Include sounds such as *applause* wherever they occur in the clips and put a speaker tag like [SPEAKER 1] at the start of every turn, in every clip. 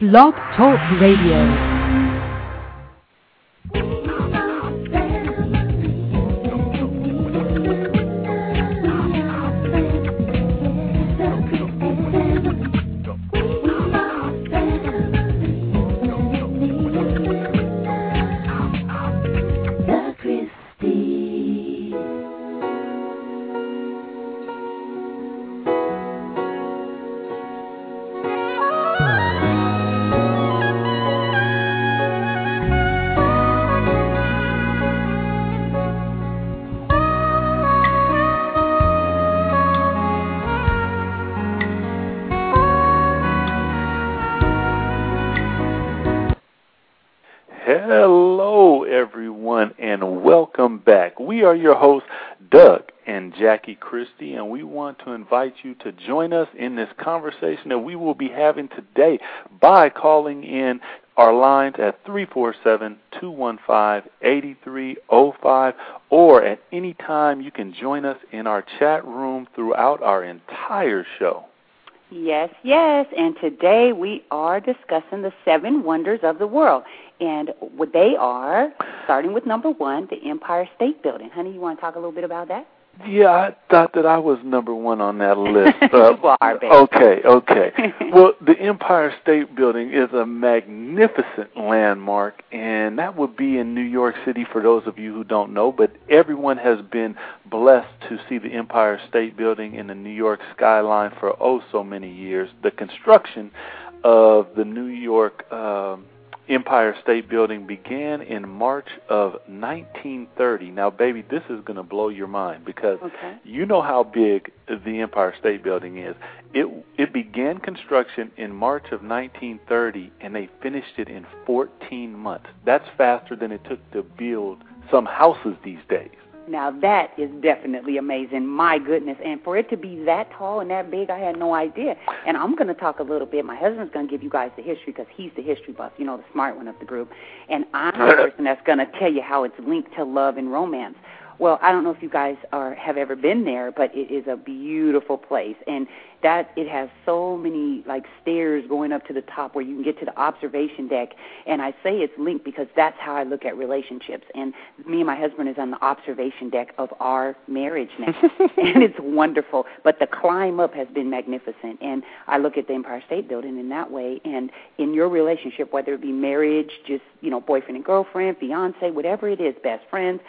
[SPEAKER 1] Blog Talk Radio.
[SPEAKER 2] We are your hosts, Doug and Jackie Christie, and we want to invite you to join us in this conversation that we will be having today by calling in our lines at 347-215-8305 or at any time you can join us in our chat room throughout our entire show.
[SPEAKER 3] Yes, yes. And today we are discussing the seven wonders of the world. And what they are, starting with number one, the Empire State Building. Honey, you want to talk a little bit about that?
[SPEAKER 2] Yeah, I thought that I was number one on that list. *laughs*
[SPEAKER 3] Uh, you are, baby.
[SPEAKER 2] Okay, okay. *laughs* well, the Empire State Building is a magnificent landmark, and that would be in New York City for those of you who don't know. But everyone has been blessed to see the Empire State Building in the New York skyline for oh so many years. The construction of the New York. Um, Empire State Building began in March of 1930. Now, baby, this is going to blow your mind because
[SPEAKER 3] okay.
[SPEAKER 2] you know how big the Empire State Building is. It it began construction in March of 1930 and they finished it in 14 months. That's faster than it took to build some houses these days.
[SPEAKER 3] Now that is definitely amazing. My goodness. And for it to be that tall and that big, I had no idea. And I'm going to talk a little bit. My husband's going to give you guys the history because he's the history buff, you know, the smart one of the group. And I'm the *laughs* person that's going to tell you how it's linked to love and romance. Well, I don't know if you guys are have ever been there, but it is a beautiful place, and that it has so many like stairs going up to the top where you can get to the observation deck. And I say it's linked because that's how I look at relationships. And me and my husband is on the observation deck of our marriage now, *laughs* and it's wonderful. But the climb up has been magnificent, and I look at the Empire State Building in that way. And in your relationship, whether it be marriage, just you know, boyfriend and girlfriend, fiance, whatever it is, best friends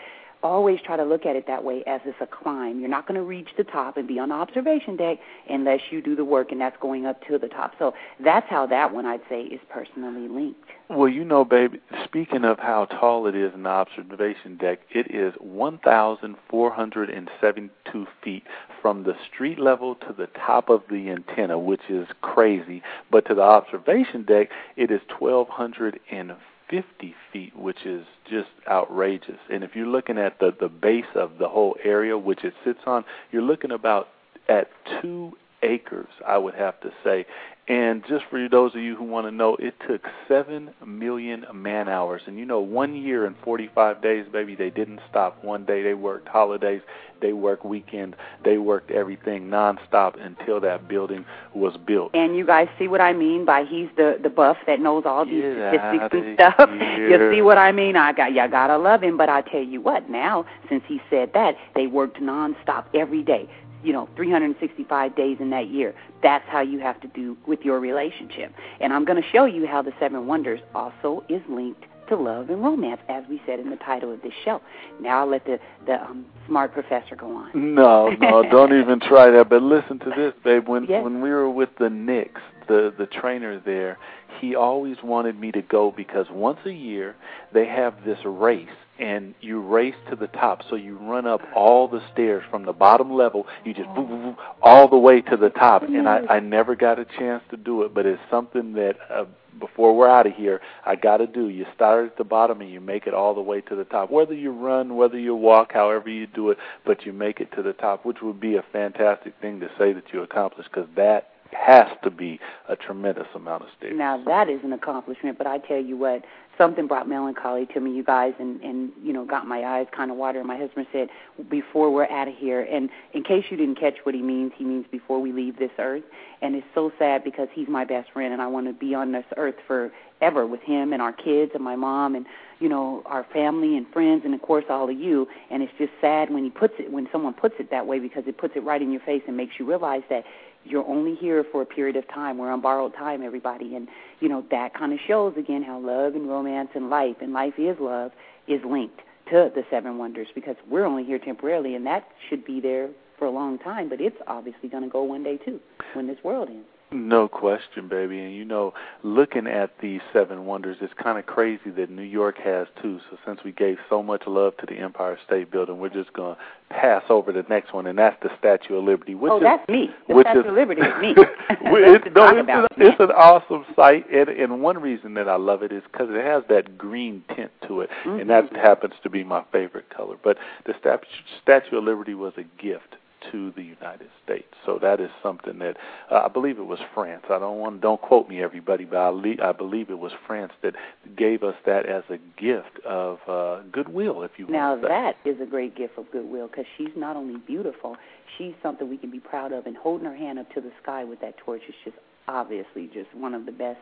[SPEAKER 3] always try to look at it that way as it's a climb. You're not going to reach the top and be on the observation deck unless you do the work, and that's going up to the top. So that's how that one I'd say is personally linked.
[SPEAKER 2] Well, you know, baby, speaking of how tall it is in the observation deck, it is 1,472 feet from the street level to the top of the antenna, which is crazy. But to the observation deck, it is 1,250 50 feet, which is just outrageous. And if you're looking at the the base of the whole area which it sits on, you're looking about at two acres, I would have to say. And just for those of you who want to know, it took 7 million man hours. And you know, one year and 45 days, baby, they didn't stop. One day they worked holidays, they worked weekends, they worked everything nonstop until that building was built.
[SPEAKER 3] And you guys see what I mean by he's the the buff that knows all these
[SPEAKER 2] Get
[SPEAKER 3] statistics and stuff. *laughs* You see what I mean? I got you gotta love him, but I tell you what, now since he said that, they worked nonstop every day you know 365 days in that year that's how you have to do with your relationship and i'm going to show you how the seven wonders also is linked to love and romance as we said in the title of this show now i'll let the the um, smart professor go on
[SPEAKER 2] No, no, *laughs* don't even try that. But listen to this, babe. When
[SPEAKER 3] Yes.
[SPEAKER 2] when we were with the Knicks, the the trainer there, he always wanted me to go because once a year they have this race and you race to the top. So you run up all the stairs from the bottom level. You just boop, boop, all the way to the top. And I, I never got a chance to do it, but it's something that uh, before we're out of here, I got to do. You start at the bottom and you make it all the way to the top. Whether you run, whether you walk, however you do it, but you make it to the top, which would be a fantastic thing to say that you accomplished because that has to be a tremendous amount of stairs.
[SPEAKER 3] Now that is an accomplishment, but I tell you what, something brought melancholy to me, you guys, and and you know got my eyes kind of watering. My husband said, "Before we're out of here," and in case you didn't catch what he means, he means before we leave this earth. And it's so sad because he's my best friend, and I want to be on this earth forever with him and our kids and my mom and you know our family and friends and of course all of you. And it's just sad when he puts it when someone puts it that way because it puts it right in your face and makes you realize that you're only here for a period of time. We're on borrowed time, everybody. And, you know, that kind of shows, again, how love and romance and life, and life is love, is linked to the seven wonders because we're only here temporarily, and that should be there for a long time, but it's obviously going to go one day, too, when this world ends.
[SPEAKER 2] No question, baby. And you know, looking at these seven wonders, it's kind of crazy that New York has two. So since we gave so much love to the Empire State Building, we're just going to pass over the next one, and that's the Statue of Liberty. Which
[SPEAKER 3] oh,
[SPEAKER 2] is,
[SPEAKER 3] that's me. The
[SPEAKER 2] which
[SPEAKER 3] Statue
[SPEAKER 2] is,
[SPEAKER 3] of Liberty is me. *laughs* *laughs*
[SPEAKER 2] it's, no, it's. An, it's an awesome site, and, and one reason that I love it is because it has that green tint to it,
[SPEAKER 3] mm-hmm.
[SPEAKER 2] and that happens to be my favorite color. But the Statue, Statue of Liberty was a gift to the United States. So that is something that uh, I believe it was France. I don't want don't quote me everybody, but I, le- I believe it was France that gave us that as a gift of uh, goodwill, if you
[SPEAKER 3] now.
[SPEAKER 2] Now
[SPEAKER 3] that is a great gift of goodwill because she's not only beautiful, she's something we can be proud of, and holding her hand up to the sky with that torch is just obviously just one of the best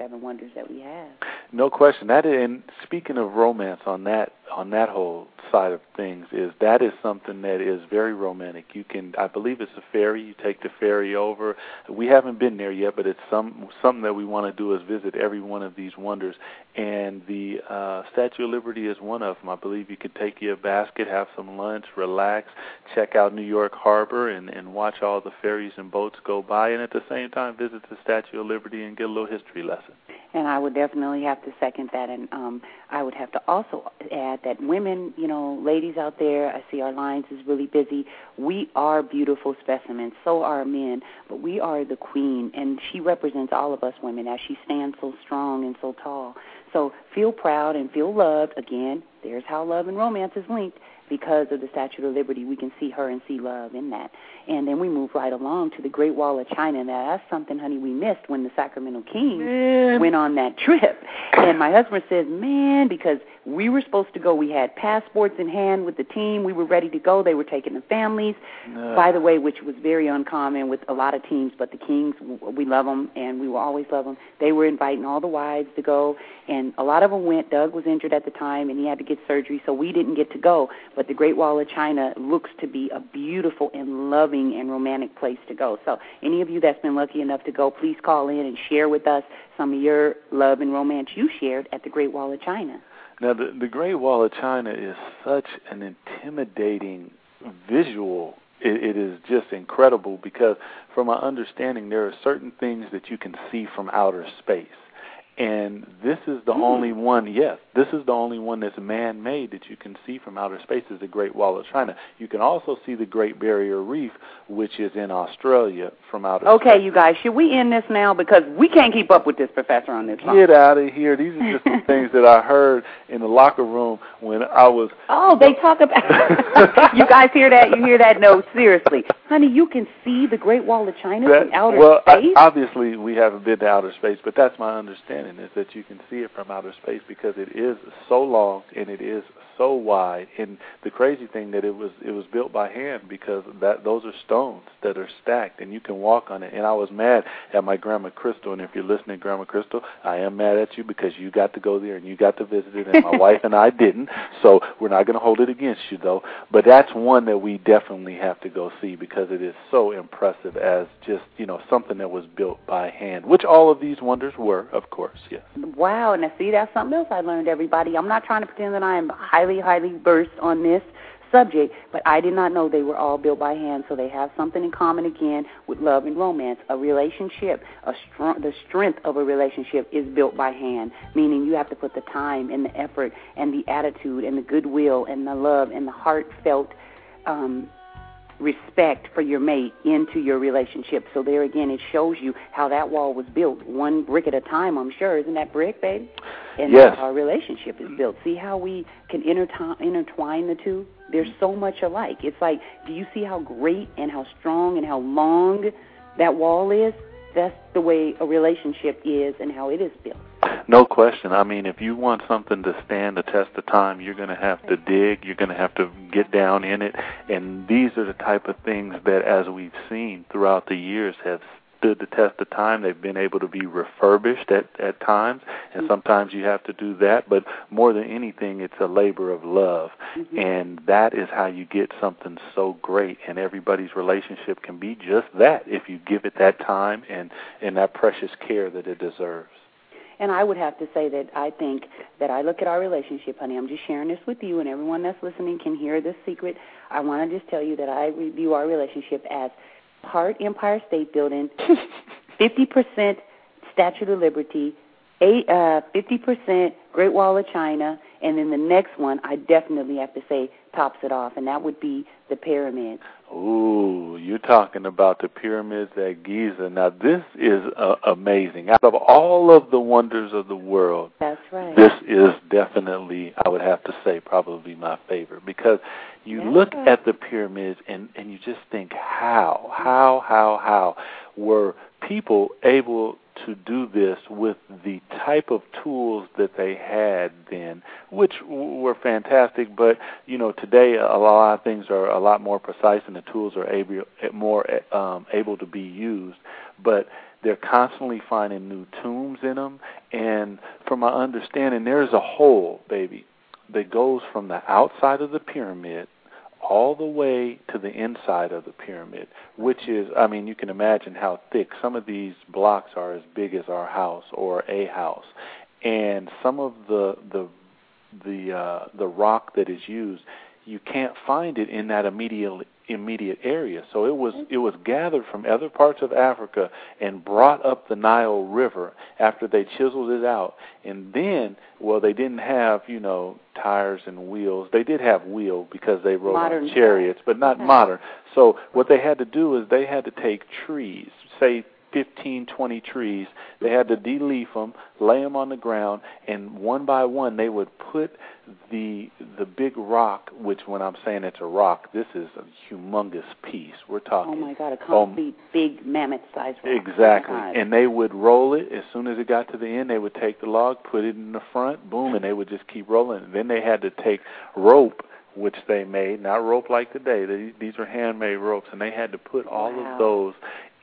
[SPEAKER 3] seven wonders that we have.
[SPEAKER 2] No question. That is, and speaking of romance on that on that whole side of things is that is something that is very romantic. You can I believe it's a ferry. You take the ferry over. We haven't been there yet, but it's some something that we want to do is visit every one of these wonders. And the uh, Statue of Liberty is one of them. I believe you could take your basket, have some lunch, relax, check out New York Harbor, and and watch all the ferries and boats go by, and at the same time visit the Statue of Liberty and get a little history lesson.
[SPEAKER 3] And I would definitely have to second that, and um, I would have to also add that women, you know, ladies out there, I see our lines is really busy. We are beautiful specimens. So are men, but we are the queen, and she represents all of us women as she stands so strong and so tall. So feel proud and feel loved. Again, there's how love and romance is linked because of the Statue of Liberty, we can see her and see love in that. And then we move right along to the Great Wall of China. Now, that's something, honey, we missed when the Sacramento Kings
[SPEAKER 2] man.
[SPEAKER 3] went on that trip. And my husband says, man, because we were supposed to go. We had passports in hand with the team. We were ready to go. They were taking the families,
[SPEAKER 2] no.
[SPEAKER 3] by the way, which was very uncommon with a lot of teams. But the Kings, we love them, and we will always love them. They were inviting all the wives to go, and a lot of them went. Doug was injured at the time, and he had to get surgery, so we didn't get to go. But the Great Wall of China looks to be a beautiful and loving and romantic place to go. So, any of you that's been lucky enough to go, please call in and share with us some of your love and romance you shared at the Great Wall of China.
[SPEAKER 2] Now, the, the Great Wall of China is such an intimidating visual. It, it is just incredible because, from my understanding, there are certain things that you can see from outer space. And this is the
[SPEAKER 3] Hmm.
[SPEAKER 2] only one, yes, this is the only one that's man made that you can see from outer space is the Great Wall of China. You can also see the Great Barrier Reef, which is in Australia from outer
[SPEAKER 3] Okay,
[SPEAKER 2] space.
[SPEAKER 3] you guys, should we end this now? Because we can't keep up with this professor on this.
[SPEAKER 2] Get out of here. These are just the *laughs* things that I heard in the locker room when I was
[SPEAKER 3] Oh, they talk about. *laughs* you guys hear that? You hear that? No, seriously, honey, you can see the Great Wall of China
[SPEAKER 2] That,
[SPEAKER 3] from outer
[SPEAKER 2] well,
[SPEAKER 3] space.
[SPEAKER 2] I, obviously we haven't been to outer space, but that's my understanding is that you can see it from outer space because it is so long and it is so wide. And the crazy thing that it was it was built by hand because that those are stones that are stacked and you can walk on it. And I was mad at my grandma Crystal. And if you're listening, Grandma Crystal, I am mad at you because you got to go there and you got to visit it, and my *laughs* wife and I didn't. So we're not going to hold it against you though. But that's one that we definitely have to go see because it is so impressive as just you know something that was built by hand, which all of these wonders were, of course. Yes.
[SPEAKER 3] Wow, now see, that's something else I learned, everybody. I'm not trying to pretend that I am highly, highly versed on this. subject, but I did not know they were all built by hand. So they have something in common again with love and romance. A relationship, a strong, the strength of a relationship is built by hand, meaning you have to put the time and the effort and the attitude and the goodwill and the love and the heartfelt um, respect for your mate into your relationship. So there again, it shows you how that wall was built, one brick at a time. I'm sure, isn't that brick, baby? And
[SPEAKER 2] yes.
[SPEAKER 3] our relationship is built. See how we can intertwine, intertwine the two. They're so much alike. It's like, do you see how great and how strong and how long that wall is? That's the way a relationship is and how it is built.
[SPEAKER 2] No question. I mean, if you want something to stand the test of time, you're going to have to dig. You're going to have to get down in it. And these are the type of things that, as we've seen throughout the years, have stood the test of time. They've been able to be refurbished at, at times, and
[SPEAKER 3] Mm-hmm.
[SPEAKER 2] sometimes you have to do that. But more than anything, it's a labor of love.
[SPEAKER 3] Mm-hmm.
[SPEAKER 2] And that is how you get something so great. And everybody's relationship can be just that if you give it that time and, and that precious care that it deserves.
[SPEAKER 3] And I would have to say that I think that I look at our relationship, honey. I'm just sharing this with you, and everyone that's listening can hear this secret. I want to just tell you that I view our relationship as part Empire State Building, *laughs* 50% Statue of Liberty, eight, uh, 50% Great Wall of China, and then the next one I definitely have to say tops it off, and that would be the pyramids.
[SPEAKER 2] Ooh, you're talking about the pyramids at Giza. Now, this is uh, amazing. Out of all of the wonders of the world,
[SPEAKER 3] That's right.
[SPEAKER 2] this is definitely, I would have to say, probably my favorite because you look at the pyramids and and you just think, how, how, how, how were people able to do this with the type of tools that they had then, which were fantastic. But you know, today a lot of things are a lot more precise, and the tools are able more um, able to be used. But they're constantly finding new tombs in them, and from my understanding, there's a hole, baby, that goes from the outside of the pyramid all the way to the inside of the pyramid, which is, I mean, you can imagine how thick some of these blocks are as big as our house or a house. And some of the the the uh the rock that is used, you can't find it in that immediate immediate area. So it was mm-hmm. it was gathered from other parts of Africa and brought up the Nile River after they chiseled it out. And then, well, they didn't have you know tires and wheels. They did have wheel because they rode
[SPEAKER 3] Modern
[SPEAKER 2] on chariots, but not modern. So what they had to do is they had to take trees, say 15, 20 trees. They had to de-leaf them, lay them on the ground, and one by one they would put the the big rock. Which, when I'm saying it's a rock, this is a humongous piece. We're talking.
[SPEAKER 3] Oh my God, a
[SPEAKER 2] um,
[SPEAKER 3] complete big mammoth-sized rock.
[SPEAKER 2] Exactly.
[SPEAKER 3] Oh.
[SPEAKER 2] And they would roll it as soon as it got to the end. They would take the log, put it in the front, boom, and they would just keep rolling. And then they had to take rope, which they made, not rope like today. They, these are handmade ropes, and they had to put all
[SPEAKER 3] Wow.
[SPEAKER 2] of those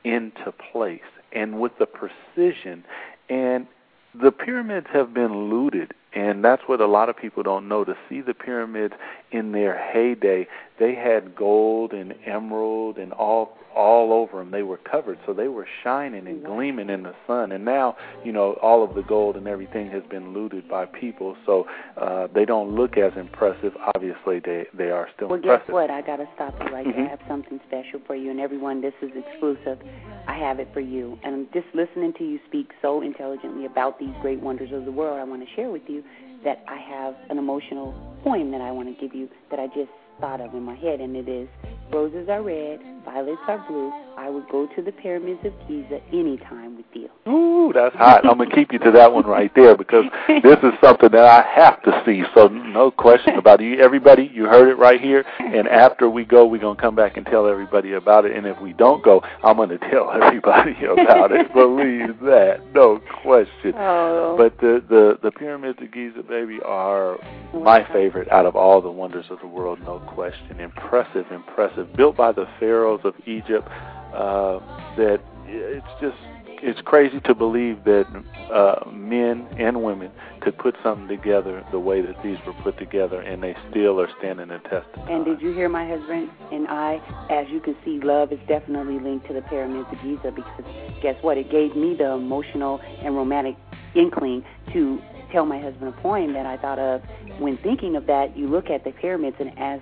[SPEAKER 2] into place and with the precision. And the pyramids have been looted, and that's what a lot of people don't know. To see the pyramids in their heyday, they had gold and emerald and all all over them. They were covered, so they were shining and gleaming in the sun. And now, you know, all of the gold and everything has been looted by people, so uh, they don't look as impressive. Obviously, they they are still
[SPEAKER 3] Well,
[SPEAKER 2] impressive.
[SPEAKER 3] guess what? I got to stop you right
[SPEAKER 2] Mhm.
[SPEAKER 3] there. I have something special for you, and everyone, this is exclusive. I have it for you. And just listening to you speak so intelligently about these great wonders of the world, I want to share with you that I have an emotional poem that I want to give you that I just thought of in my head, and it is Roses are red, violets are blue. I would go to the pyramids of Giza anytime with you.
[SPEAKER 2] Ooh, that's hot. I'm gonna keep you to that one right there because this is something that I have to see. So no question about it. Everybody, you heard it right here. And after we go, we're gonna come back and tell everybody about it. And if we don't go, I'm gonna tell *laughs* everybody about it. Believe that, no question.
[SPEAKER 3] Oh.
[SPEAKER 2] But the the the pyramids of Giza, baby, are my favorite out of all the wonders of the world, no question. Impressive, impressive. Built by the pharaohs of Egypt. Uh, that it's just it's crazy to believe that uh, men and women could put something together the way that these were put together, and they still are standing the test.
[SPEAKER 3] And did you hear my husband and I? As you can see, love is definitely linked to the pyramids of Giza because guess what? It gave me the emotional and romantic inkling to tell my husband a poem that I thought of when thinking of that. You look at the pyramids, and as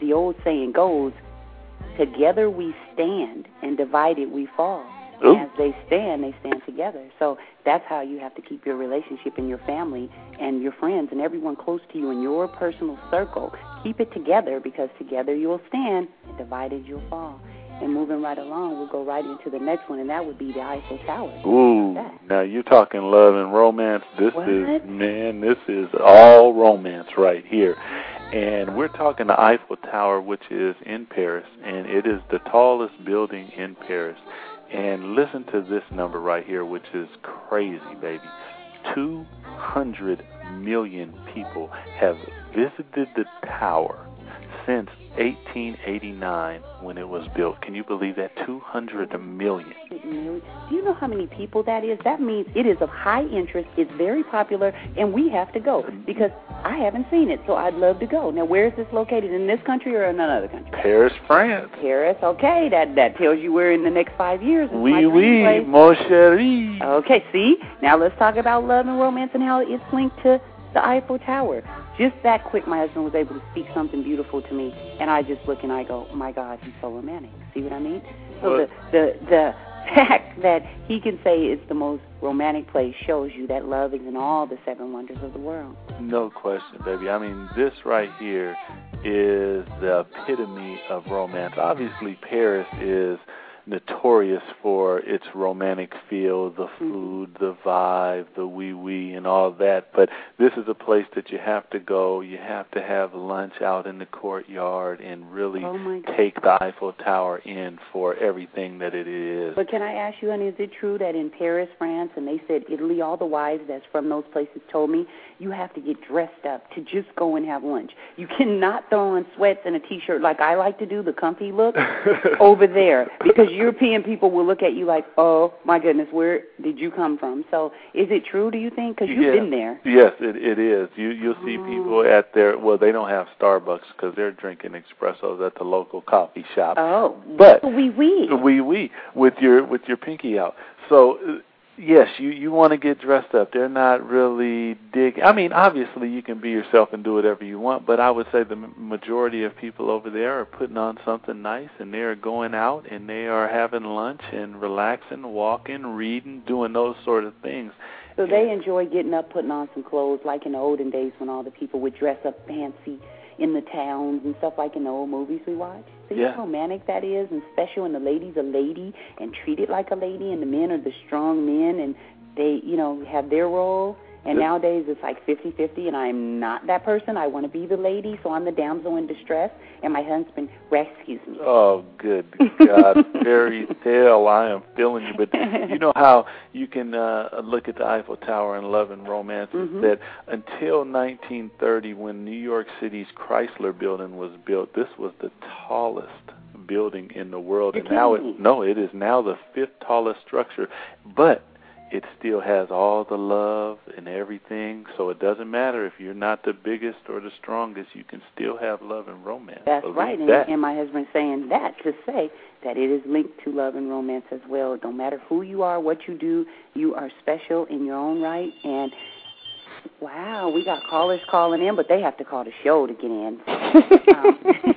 [SPEAKER 3] the old saying goes, together we stand and divided we fall.
[SPEAKER 2] Ooh.
[SPEAKER 3] As they stand, they stand together. So that's how you have to keep your relationship and your family and your friends and everyone close to you in your personal circle. Keep it together because together you'll stand and divided you'll fall. And moving right along, we'll go right into the next one, and that would be the Eiffel Tower.
[SPEAKER 2] Ooh, now you're talking love and romance. This
[SPEAKER 3] What?
[SPEAKER 2] is man, this is all romance right here. And we're talking the Eiffel Tower, which is in Paris, and it is the tallest building in Paris. And listen to this number right here, which is crazy, baby. 200 million people have visited the tower since 1889 when it was built. Can you believe that? 200 million.
[SPEAKER 3] Do you know how many people that is? That means it is of high interest. It's very popular, and we have to go mm-hmm. because I haven't seen it, so I'd love to go. Now, where is this located? In this country or in another country?
[SPEAKER 2] Paris, France.
[SPEAKER 3] Paris. Okay, that that tells you we're in the next five years.
[SPEAKER 2] Oui, oui, mon chéri.
[SPEAKER 3] Okay, see? Now let's talk about love and romance and how it's linked to the Eiffel Tower. Just that quick, my husband was able to speak something beautiful to me, and I just look and I go, oh my God, he's so romantic. See what I mean? So
[SPEAKER 2] What?
[SPEAKER 3] the, the, the *laughs* fact that he can say it's the most romantic place shows you that love is in all the seven wonders of the world.
[SPEAKER 2] No question, baby. I mean, this right here is the epitome of romance. Obviously, Paris is notorious for its romantic feel, the mm-hmm. food, the vibe, the wee wee, and all that. But this is a place that you have to go. You have to have lunch out in the courtyard and really
[SPEAKER 3] Oh,
[SPEAKER 2] take the Eiffel Tower in for everything that it is.
[SPEAKER 3] But can I ask you, honey, is it true that in Paris, France, and they said Italy, all the wives that's from those places told me you have to get dressed up to just go and have lunch. You cannot throw on sweats and a t-shirt like I like to do, the comfy look, *laughs* over there because European people will look at you like, oh my goodness, where did you come from? So is it true? Do you think? Because you've
[SPEAKER 2] Yeah.
[SPEAKER 3] been there.
[SPEAKER 2] Yes, it it is. You you'll see oh. people at their well, they don't have Starbucks because they're drinking espressos at the local coffee shop.
[SPEAKER 3] Oh,
[SPEAKER 2] But-
[SPEAKER 3] oui, oui.
[SPEAKER 2] Wee wee with your with your pinky out. So yes, you you want to get dressed up. They're not really dig. I mean, obviously you can be yourself and do whatever you want, but I would say the majority of people over there are putting on something nice and they are going out and they are having lunch and relaxing, walking, reading, doing those sort of things.
[SPEAKER 3] So they enjoy getting up, putting on some clothes, like in the olden days when all the people would dress up fancy in the towns and stuff like in the old movies we watch. See
[SPEAKER 2] Yeah.
[SPEAKER 3] how romantic that is and special and the lady's a lady and treated like a lady and the men are the strong men and they, you know, have their role. And nowadays it's like fifty-fifty, and I'm not that person. I want to be the lady, so I'm the damsel in distress and my husband rescues me.
[SPEAKER 2] Oh, good God, *laughs* fairy tale! I am feeling you. But you know how you can uh, look at the Eiffel Tower and love and romance
[SPEAKER 3] Mhm.
[SPEAKER 2] that until 1930, when New York City's Chrysler Building was built, this was the tallest building in the world, and now it no, it is now the fifth tallest structure, but it still has all the love and everything. So it doesn't matter if you're not the biggest or the strongest, you can still have love and romance.
[SPEAKER 3] That's
[SPEAKER 2] Believe
[SPEAKER 3] right, and,
[SPEAKER 2] that.
[SPEAKER 3] and my husband saying that to say that it is linked to love and romance as well. It don't matter who you are, what you do, you are special in your own right. And wow, we got callers calling in, but they have to call the show to get in. *laughs* um,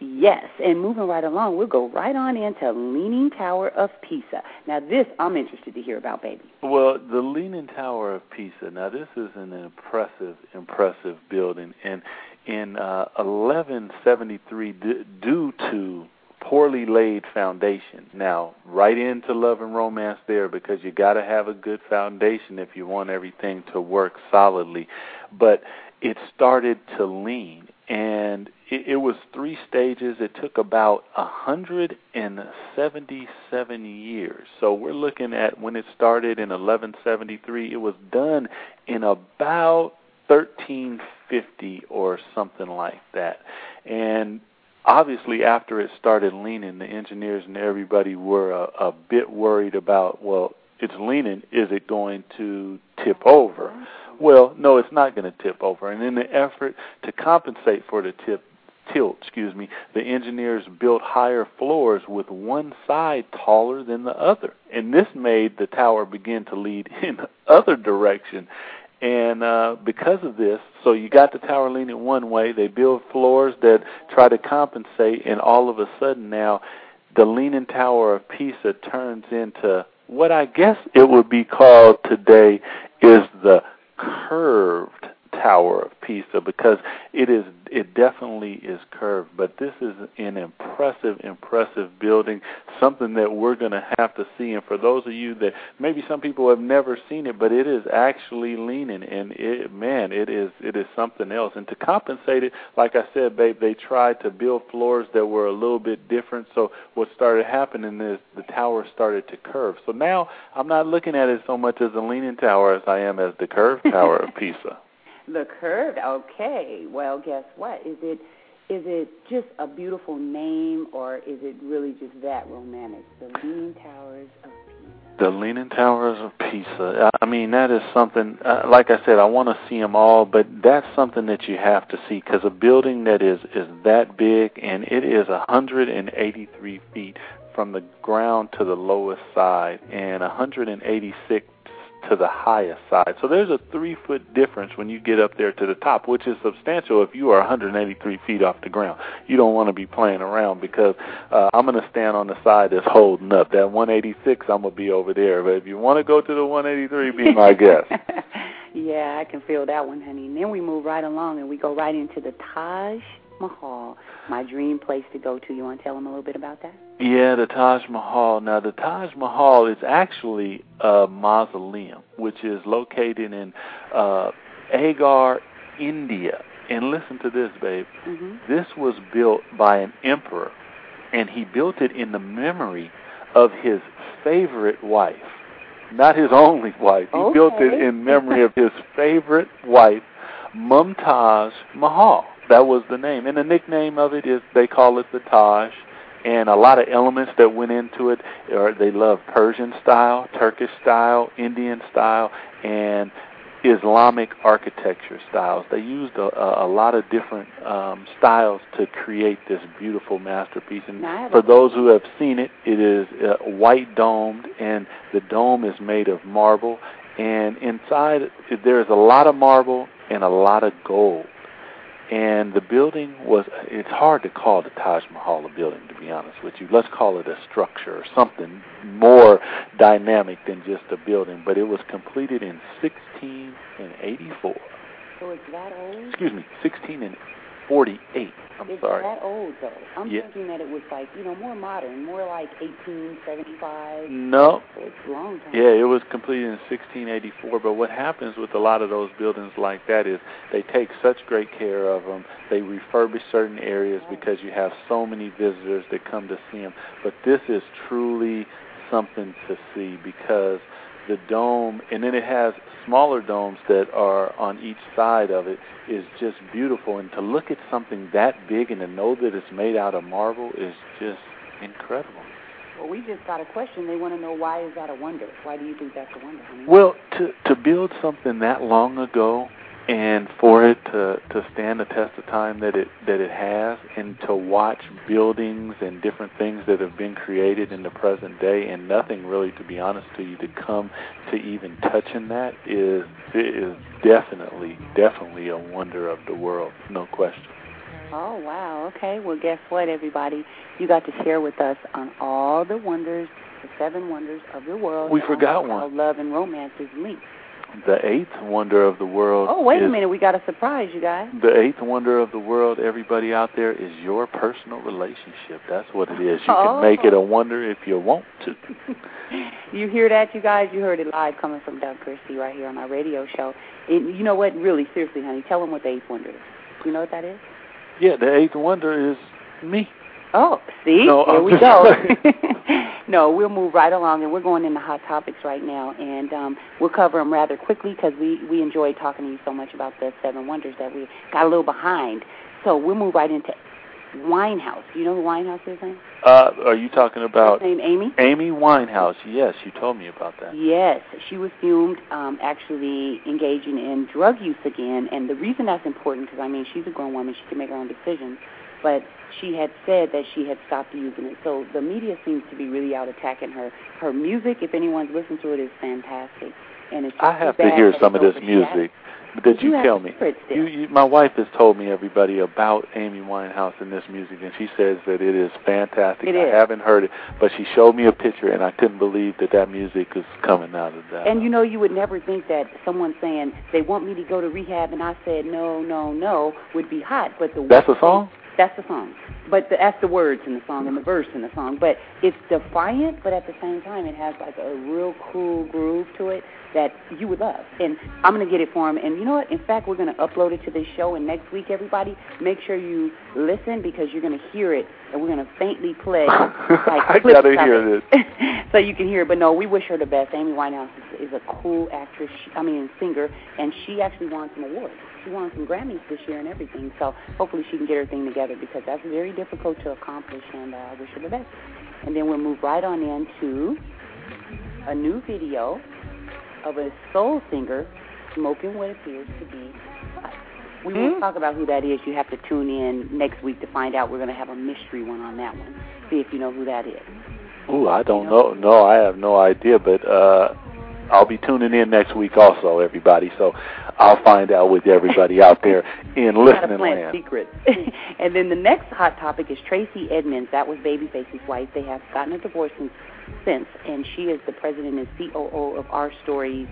[SPEAKER 3] yes, and moving right along, we'll go right on into Leaning Tower of Pisa. Now, this I'm interested to hear about, baby.
[SPEAKER 2] Well, the Leaning Tower of Pisa. Now, this is an impressive, impressive building, and in uh, 1173, d- due to poorly laid foundation. Now, right into love and romance there because you got to have a good foundation if you want everything to work solidly. But it started to lean, and it, it was three stages. It took about a hundred and seventy-seven years. So we're looking at when it started in 1173. It was done in about 1350 or something like that, and obviously after it started leaning the engineers and everybody were a, a bit worried about well it's leaning is it going to tip over? Well no it's not going to tip over. And in the effort to compensate for the tip tilt excuse me the engineers built higher floors with one side taller than the other. And this made the tower begin to lead *laughs* in the other direction And uh, because of this, so you got the tower leaning one way. They build floors that try to compensate, and all of a sudden now, the Leaning Tower of Pisa turns into what I guess it would be called today is the curved Tower of Pisa because it is it definitely is curved, but this is an impressive, impressive building, something that we're going to have to see. And for those of you that maybe some people have never seen it, but it is actually leaning, and it, man, it is it is something else. And to compensate it, like I said, babe, they tried to build floors that were a little bit different. So what started happening is the tower started to curve. So now I'm not looking at it so much as a leaning tower as I am as the curved *laughs* tower of Pisa.
[SPEAKER 3] The curved. Okay. Well, guess what? Is it is it just a beautiful name, or is it really just that romantic? The Leaning Towers of Pisa.
[SPEAKER 2] The Leaning Towers of Pisa. I mean, that is something. Uh, like I said, I want to see them all, but that's something that you have to see because a building that is is that big and it is 183 feet from the ground to the lowest side and 186 to the highest side. So there's a three foot difference when you get up there to the top, which is substantial if you are 183 feet off the ground. You don't want to be playing around because uh, I'm going to stand on the side that's holding up. That 186, I'm going to be over there. But if you want to go to the 183, be my *laughs* guest.
[SPEAKER 3] yeah, I can feel that one, honey. And then we move right along and we go right into the Taj Mahal, my dream place to go to. You want to tell them a little bit about that?
[SPEAKER 2] Yeah, the Taj Mahal. Now, the Taj Mahal is actually a mausoleum, which is located in uh, Agra, India. And listen to this, babe.
[SPEAKER 3] Mm-hmm.
[SPEAKER 2] This was built by an emperor, and he built it in the memory of his favorite wife. Not his only wife. He
[SPEAKER 3] okay.
[SPEAKER 2] built it in memory of his favorite wife, Mumtaz Mahal. That was the name. And the nickname of it is they call it the Taj. And a lot of elements that went into it are they love Persian style, Turkish style, Indian style, and Islamic architecture styles. They used a, a lot of different um, styles to create this beautiful masterpiece. And for those who have seen it, it is uh, white domed, and the dome is made of marble. And inside, there is a lot of marble and a lot of gold and the building was it's hard to call the Taj Mahal a building to be honest with you. Let's call it a structure or something more dynamic than just a building but it was completed in 1684
[SPEAKER 3] so it's that old?
[SPEAKER 2] Excuse me 16 and 48. I'm
[SPEAKER 3] it's
[SPEAKER 2] sorry.
[SPEAKER 3] that old though. I'm
[SPEAKER 2] yeah.
[SPEAKER 3] thinking that it was like you know more modern, more like 1875.
[SPEAKER 2] No.
[SPEAKER 3] It's a long time.
[SPEAKER 2] Yeah, it was completed in 1684. But what happens with a lot of those buildings like that is they take such great care of them. They refurbish certain areas
[SPEAKER 3] right.
[SPEAKER 2] because you have so many visitors that come to see them. But this is truly something to see because the dome, and then it has smaller domes that are on each side of it, is just beautiful. And to look at something that big and to know that it's made out of marble is just incredible.
[SPEAKER 3] Well, we just got a question. They want to know why is that a wonder? Why do you think that's a wonder?
[SPEAKER 2] Well, to to build something that long ago and for it to to stand the test of time that it that it has and to watch buildings and different things that have been created in the present day and nothing really to be honest to you to come to even touching that is is definitely definitely a wonder of the world no question.
[SPEAKER 3] Oh wow. Okay. Well guess what everybody? You got to share with us on all the wonders the seven wonders of the world.
[SPEAKER 2] We forgot one.
[SPEAKER 3] love and romance is linked
[SPEAKER 2] the eighth wonder of the world.
[SPEAKER 3] Oh, wait
[SPEAKER 2] is,
[SPEAKER 3] a minute. We got a surprise, you guys.
[SPEAKER 2] The eighth wonder of the world, everybody out there, is your personal relationship. That's what it is. You
[SPEAKER 3] oh.
[SPEAKER 2] can make it a oh. wonder if you want to. *laughs*
[SPEAKER 3] you hear that, you guys? You heard it live coming from Doug Christie right here on our radio show. And you know what? Really, seriously, honey, tell them what the eighth wonder is. You know what that is?
[SPEAKER 2] Yeah, the eighth wonder is me.
[SPEAKER 3] Oh, see?
[SPEAKER 2] No,
[SPEAKER 3] Here
[SPEAKER 2] I'm
[SPEAKER 3] we go. *laughs* no, we'll move right along, and we're going into hot topics right now, and um, we'll cover them rather quickly because we, we enjoyed talking to you so much about the seven wonders that we got a little behind. So we'll move right into Winehouse. Do you know who Winehouse is, honey?
[SPEAKER 2] Uh, are you talking about
[SPEAKER 3] Her name Amy?
[SPEAKER 2] Amy Winehouse? Yes, you told me about that.
[SPEAKER 3] Yes, she was filmed um, actually engaging in drug use again, and the reason that's important because I mean she's a grown woman; she can make her own decisions but she had said that she had stopped using it. So the media seems to be really out attacking her. Her music, if anyone's listened to it, is fantastic. And it's
[SPEAKER 2] I have to hear some of this music. Did you,
[SPEAKER 3] you
[SPEAKER 2] tell me? You, you, my wife has told me everybody about Amy Winehouse and this music, and she says that it is fantastic.
[SPEAKER 3] It
[SPEAKER 2] I
[SPEAKER 3] is.
[SPEAKER 2] haven't heard it, but she showed me a picture, and I couldn't believe that that music is coming out of that.
[SPEAKER 3] And you know, you would never think that someone saying they want me to go to rehab, and I said no, no, no, would be hot. But the
[SPEAKER 2] that's a song.
[SPEAKER 3] That's the song. But the, that's the words in the song and the verse in the song. But it's defiant, but at the same time, it has like a real cool groove to it that you would love. And I'm going to get it for him. And you know what? In fact, we're going to upload it to this show. And next week, everybody, make sure you listen because you're going to hear it. And we're going to faintly play. *laughs* Like
[SPEAKER 2] I gotta hear
[SPEAKER 3] it. *laughs* so you can hear it. But no, we wish her the best. Amy Winehouse is, is a cool actress. She, I mean, singer. And she actually won some awards. She won some Grammys this year and everything. So hopefully she can get her thing together because that's very difficult to accomplish. And uh, I wish her the best. And then we'll move right on into a new video of a soul singer smoking what appears to be pot. We won't talk about who that is. You have to tune in next week to find out. We're going to have a mystery one on that one. See if you know who that is.
[SPEAKER 2] Ooh, I don't know. No, I have no idea, but uh I'll be tuning in next week also, everybody. So I'll find out with everybody out there in listening land.
[SPEAKER 3] secrets. *laughs* and then the next hot topic is Tracey Edmonds. That was Babyface's wife. They have gotten a divorce since, since and she is the president and COO of Our Stories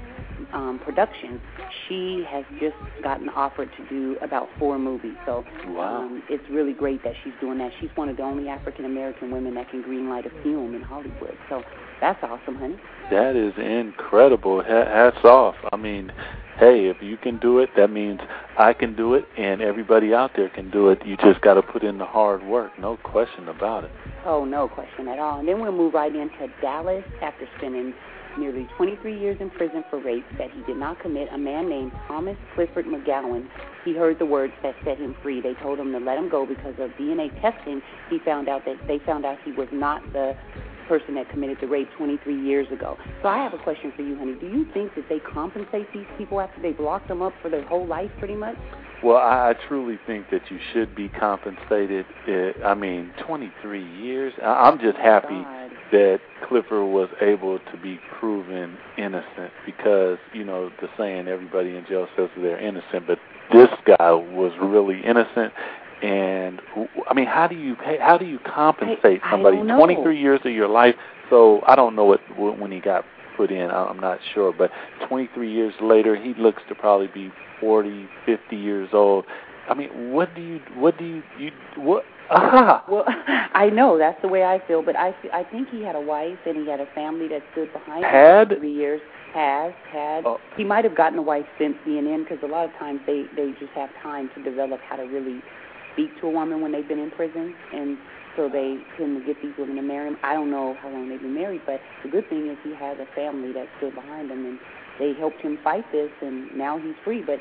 [SPEAKER 3] um, Productions. She has just gotten offered to do about four movies. So
[SPEAKER 2] Wow.
[SPEAKER 3] um, it's really great that she's doing that. She's one of the only African American women that can greenlight a film in Hollywood. So that's awesome, honey.
[SPEAKER 2] That is incredible. Hats off. I mean, hey, if you can do it, that means I can do it, and everybody out there can do it. You just got to put in the hard work. No question about it.
[SPEAKER 3] Oh, no question at all. And then we'll move right into Dallas after spending nearly 23 years in prison for rape that he did not commit. A man named Thomas Clifford McGowan, he heard the words that set him free. They told him to let him go because of DNA testing. He found out that they found out he was not the person that committed the rape 23 years ago. So I have a question for you, honey. Do you think that they compensate these people after they've locked them up for their whole life, pretty much?
[SPEAKER 2] Well, I, truly think that you should be compensated. Uh, I mean, 23 years. I, I'm just happy
[SPEAKER 3] God.
[SPEAKER 2] that Clifford was able to be proven innocent because, you know, the saying everybody in jail says they're innocent, but this guy was really innocent. And I mean, how do you pay, how do you compensate
[SPEAKER 3] I
[SPEAKER 2] somebody
[SPEAKER 3] don't
[SPEAKER 2] 23 years of your life? So I don't know what when he got put in. I- I'm not sure, but 23 years later, he looks to probably be 40, 50 years old. I mean, what do you what do you you what? Aha! *laughs*
[SPEAKER 3] Well, *laughs* I know that's the way I feel, but I fe- I think he had a wife and he had a family that stood behind him
[SPEAKER 2] Had?
[SPEAKER 3] for three years. Has had.
[SPEAKER 2] Oh.
[SPEAKER 3] He might have gotten a wife since being in because a lot of times they they just have time to develop how to really speak to a woman when they've been in prison, and so they to get these women to marry him. I don't know how long they've been married, but the good thing is he has a family that stood behind him and they helped him fight this, and now he's free. But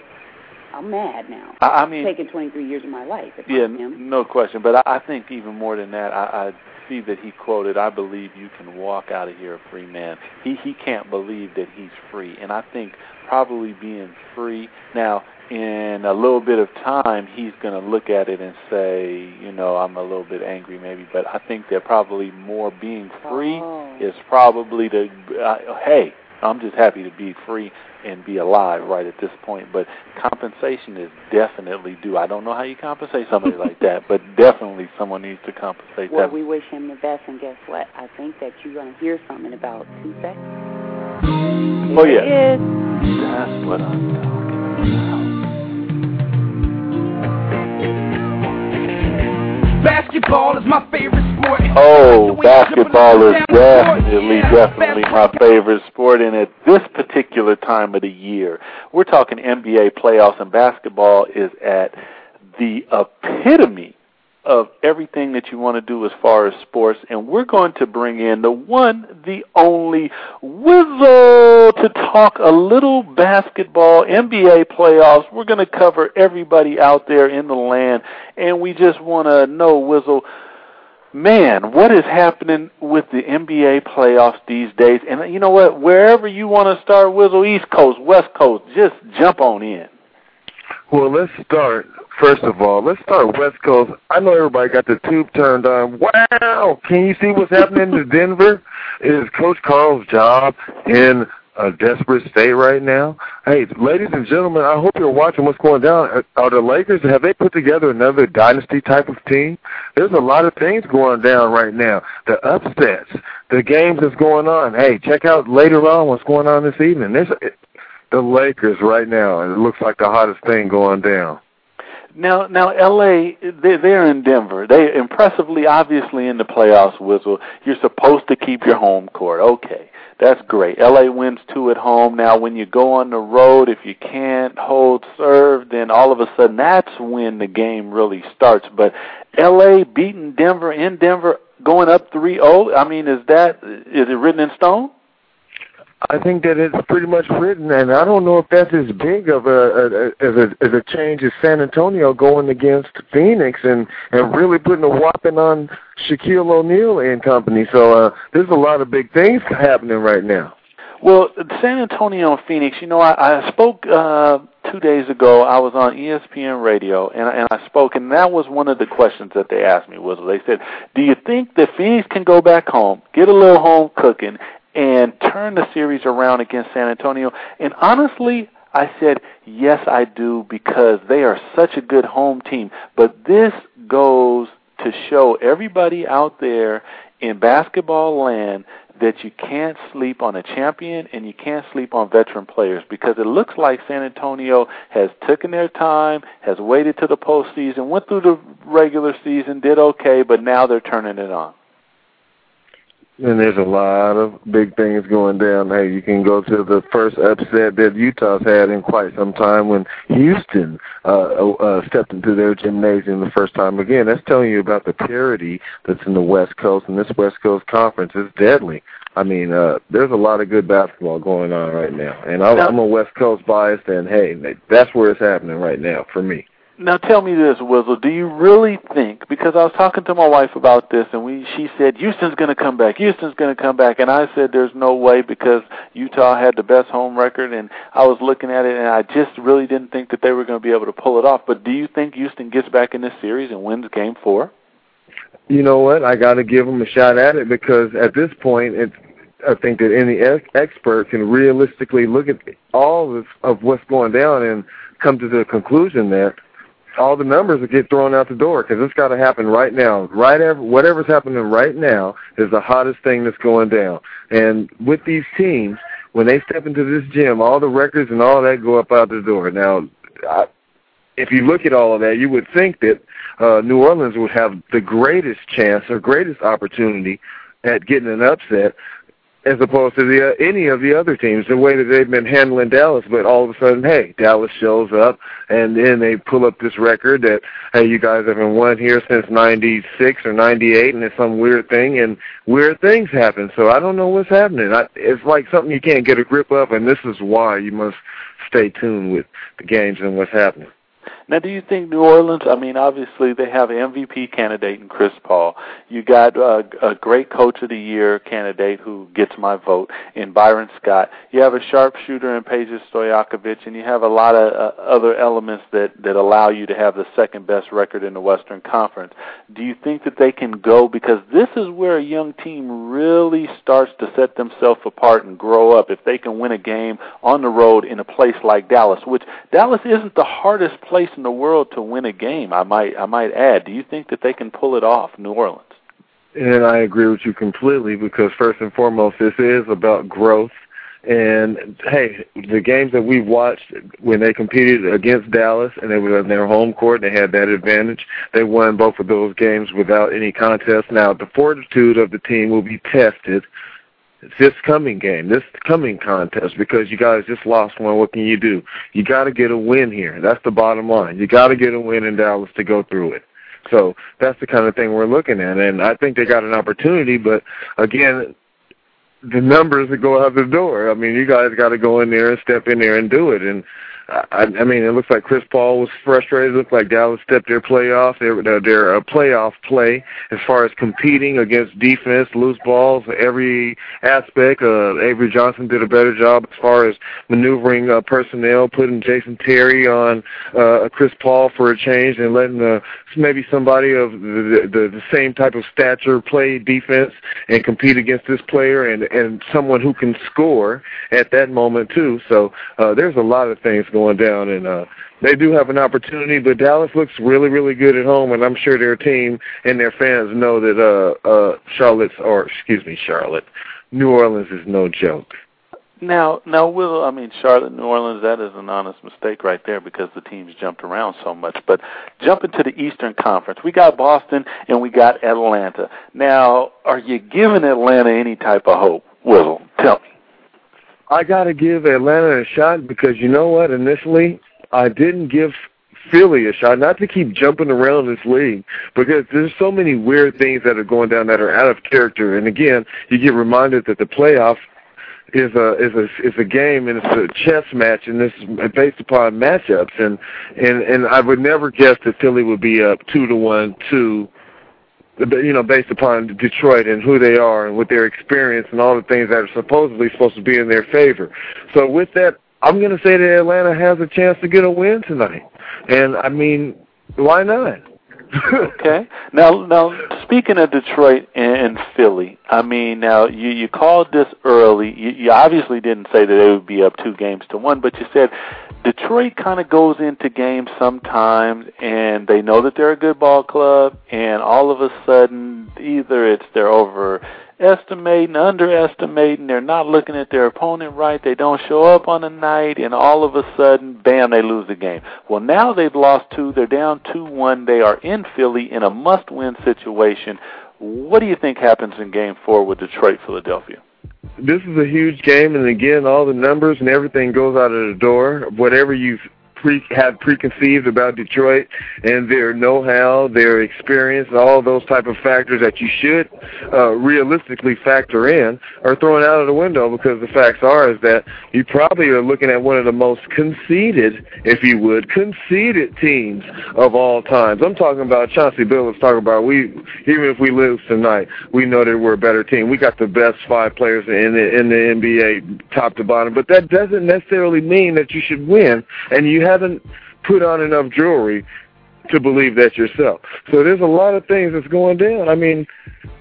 [SPEAKER 3] I'm mad now.
[SPEAKER 2] I, I mean,
[SPEAKER 3] Taking 23 years of my life. If
[SPEAKER 2] Yeah, no question. But I, I think even more than that, I, I see that he quoted, "I believe you can walk out of here a free man." He he can't believe that he's free, and I think probably being free now in a little bit of time, he's going to look at it and say, you know, I'm a little bit angry maybe, but I think that probably more being free
[SPEAKER 3] Oh.
[SPEAKER 2] is probably the uh, hey. I'm just happy to be free and be alive right at this point. But compensation is definitely due. I don't know how you compensate somebody like *laughs* that, but definitely someone needs to compensate
[SPEAKER 3] Well,
[SPEAKER 2] that.
[SPEAKER 3] we wish him the best, and guess what? I think that you're going to hear something about two seconds.
[SPEAKER 2] Oh, yeah. That's what I'm
[SPEAKER 4] Basketball is my favorite sport.
[SPEAKER 2] Oh, basketball is definitely, definitely my favorite sport. And at this particular time of the year, we're talking NBA playoffs, and basketball is at the epitome of everything that you want to do as far as sports. And we're going to bring in the one, the only Wizzle to talk a little basketball, NBA playoffs. We're going to cover everybody out there in the land. And we just want to know, Wizzle, man, what is happening with the NBA playoffs these days? And you know what? Wherever you want to start, Wizzle, East Coast, West Coast, just jump on in.
[SPEAKER 5] Well, let's start. First of all, let's start West Coast. I know everybody got the tube turned on. Wow! Can you see what's happening to Denver? *laughs* Is Coach Karl's job in a desperate state right now. Hey, ladies and gentlemen, I hope you're watching what's going down. Are the Lakers have they put together another dynasty type of team? There's a lot of things going down right now. The upsets, the games that's going on. Hey, check out later on what's going on this evening. There's the Lakers right now, and it looks like the hottest thing going down.
[SPEAKER 2] Now, now, L.A. They're, they're in Denver. They impressively, obviously, in the playoffs. Wizzle. You're supposed to keep your home court. Okay, that's great. L.A. wins two at home. Now, when you go on the road, if you can't hold serve, then all of a sudden that's when the game really starts. But L.A. beating Denver in Denver, going up 3-0. I mean, is that is it written in stone?
[SPEAKER 5] I think that it's pretty much written, and I don't know if that's as big of a, a as a as a change as San Antonio going against Phoenix and and really putting a whopping on Shaquille O'Neal and company. So uh, there's a lot of big things happening right now.
[SPEAKER 2] Well, San Antonio and Phoenix. You know, I, I spoke uh, two days ago. I was on ESPN Radio, and, and I spoke, and that was one of the questions that they asked me. Was they said, "Do you think that Phoenix can go back home, get a little home cooking, and turn the series around against San Antonio. And honestly, I said, yes, I do, because they are such a good home team. But this goes to show everybody out there in basketball land that you can't sleep on a champion and you can't sleep on veteran players because it looks like San Antonio has taken their time, has waited to the postseason, went through the regular season, did okay, but now they're turning it on.
[SPEAKER 5] And there's a lot of big things going down. Hey, you can go to the first upset that Utah's had in quite some time when Houston uh, uh, stepped into their gymnasium the first time. Again, that's telling you about the parity that's in the West Coast, and this West Coast conference is deadly. I mean, uh, there's a lot of good basketball going on right now, and I'm, I'm a West Coast biased, and hey, that's where it's happening right now for me.
[SPEAKER 2] Now tell me this, Wizzle. Do you really think? Because I was talking to my wife about this, and we she said Houston's going to come back. Houston's going to come back, and I said there's no way because Utah had the best home record, and I was looking at it, and I just really didn't think that they were going to be able to pull it off. But do you think Houston gets back in this series and wins Game Four?
[SPEAKER 5] You know what? I got to give them a shot at it because at this point, it's I think that any expert can realistically look at all of, of what's going down and come to the conclusion that all the numbers get thrown out the door because it's got to happen right now. Right, ever, whatever's happening right now is the hottest thing that's going down. And with these teams, when they step into this gym, all the records and all that go up out the door. Now, I, if you look at all of that, you would think that uh, New Orleans would have the greatest chance or greatest opportunity at getting an upset as opposed to the uh, any of the other teams, the way that they've been handling Dallas. But all of a sudden, hey, Dallas shows up, and then they pull up this record that hey, you guys haven't won here since '96 or '98, and it's some weird thing, and weird things happen. So I don't know what's happening. I, it's like something you can't get a grip of, and this is why you must stay tuned with the games and what's happening.
[SPEAKER 2] Now, do you think New Orleans? I mean, obviously they have an MVP candidate in Chris Paul. You got uh, a great Coach of the Year candidate who gets my vote in Byron Scott. You have a sharpshooter in Peja Stojakovic, and you have a lot of uh, other elements that that allow you to have the second best record in the Western Conference. Do you think that they can go because this is where a young team really starts to set themselves apart and grow up if they can win a game on the road in a place like Dallas, which Dallas isn't the hardest place the world to win a game. I might I might add. Do you think that they can pull it off, New Orleans?
[SPEAKER 5] And I agree with you completely because first and foremost, this is about growth. And hey, the games that we've watched when they competed against Dallas and they were in their home court, they had that advantage. They won both of those games without any contest. Now, the fortitude of the team will be tested this coming game, this coming contest, because you guys just lost one. What can you do? You got to get a win here. That's the bottom line. You got to get a win in Dallas to go through it. So that's the kind of thing we're looking at, and I think they got an opportunity. But again, the numbers that go out the door. I mean, you guys got to go in there and step in there and do it. And I, I mean, it looks like Chris Paul was frustrated. It looked like Dallas stepped their playoff, their their uh, playoff play as far as competing against defense, loose balls, every aspect. Uh, Avery Johnson did a better job as far as maneuvering uh, personnel, putting Jason Terry on uh, Chris Paul for a change, and letting uh, maybe somebody of the, the the same type of stature play defense and compete against this player, and and someone who can score at that moment too. So uh, there's a lot of things going down, and uh, they do have an opportunity. But Dallas looks really, really good at home, and I'm sure their team and their fans know that uh, uh, Charlotte's, or excuse me, Charlotte, New Orleans is no joke.
[SPEAKER 2] Now, now, Will, I mean, Charlotte, New Orleans, that is an honest mistake right there because the teams jumped around so much. But jumping to the Eastern Conference, we got Boston and we got Atlanta. Now, are you giving Atlanta any type of hope, Will? Tell me.
[SPEAKER 5] I got to give Atlanta a shot because you know what? Initially, I didn't give Philly a shot, not to keep jumping around this league, because there's so many weird things that are going down that are out of character. And again, you get reminded that the playoff is a is a is a game and it's a chess match and this is based upon matchups and and and I would never guess that Philly would be up two to one to you know, based upon Detroit and who they are and with their experience and all the things that are supposedly supposed to be in their favor. So with that, I'm going to say that Atlanta has a chance to get a win tonight. And I mean, why not?
[SPEAKER 2] Okay. *laughs* Now, now speaking of Detroit and and Philly, I mean, now you you called this early. You, you obviously didn't say that it would be up two games to one, but you said Detroit kind of goes into games sometimes and they know that they're a good ball club and all of a sudden either it's they're overestimating, underestimating, they're not looking at their opponent right, they don't show up on a night and all of a sudden, bam, they lose the game. Well now they've lost two, they're down two one, they are in Philly in a must win situation. What do you think happens in game four with Detroit Philadelphia?
[SPEAKER 5] this is a huge game, and again, all the numbers and everything goes out of the door. Whatever you've pre have preconceived about Detroit and their know-how, their experience, all those type of factors that you should uh, realistically factor in are thrown out of the window because the facts are is that you probably are looking at one of the most conceited, if you would, conceited teams of all times. I'm talking about Chauncey Billups talking about we even if we lose tonight, we know that we're a better team. We got the best five players in the in the NBA top to bottom, but that doesn't necessarily mean that you should win and you haven't put on enough jewelry to believe that yourself. So there's a lot of things that's going down. I mean,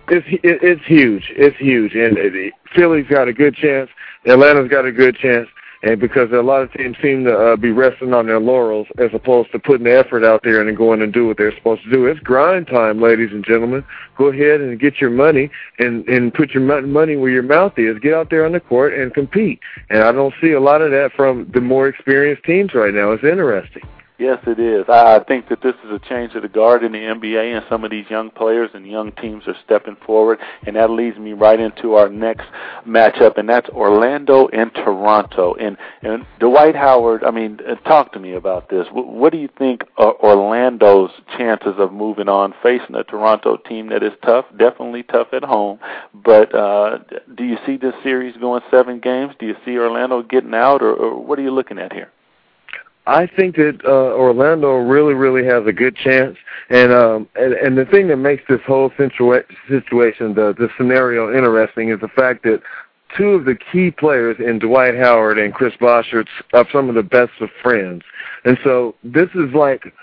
[SPEAKER 5] it's it's huge. It's huge, and uh, Philly's got a good chance. Atlanta's got a good chance, and because a lot of teams seem to uh, be resting on their laurels as opposed to putting the effort out there and going and do what they're supposed to do. It's grind time, ladies and gentlemen. Go ahead and get your money and and put your money where your mouth is. Get out there on the court and compete. And I don't see a lot of that from the more experienced teams right now. It's interesting.
[SPEAKER 2] Yes, it is. I think that this is a change of the guard in the NBA, and some of these young players and young teams are stepping forward, and that leads me right into our next matchup, and that's Orlando and Toronto. And and Dwight Howard, I mean, uh, talk to me about this. What do you think uh, Orlando's chances of moving on, facing a Toronto team that is tough, definitely tough at home, but uh, do you see this series going seven games? Do you see Orlando getting out, or, or what are you looking at here?
[SPEAKER 5] I think that uh, Orlando really, really has a good chance, and um, and, and the thing that makes this whole situa- situation, the the scenario, interesting is the fact that two of the key players in Dwight Howard and Chris Bosh are some of the best of friends, and so this is like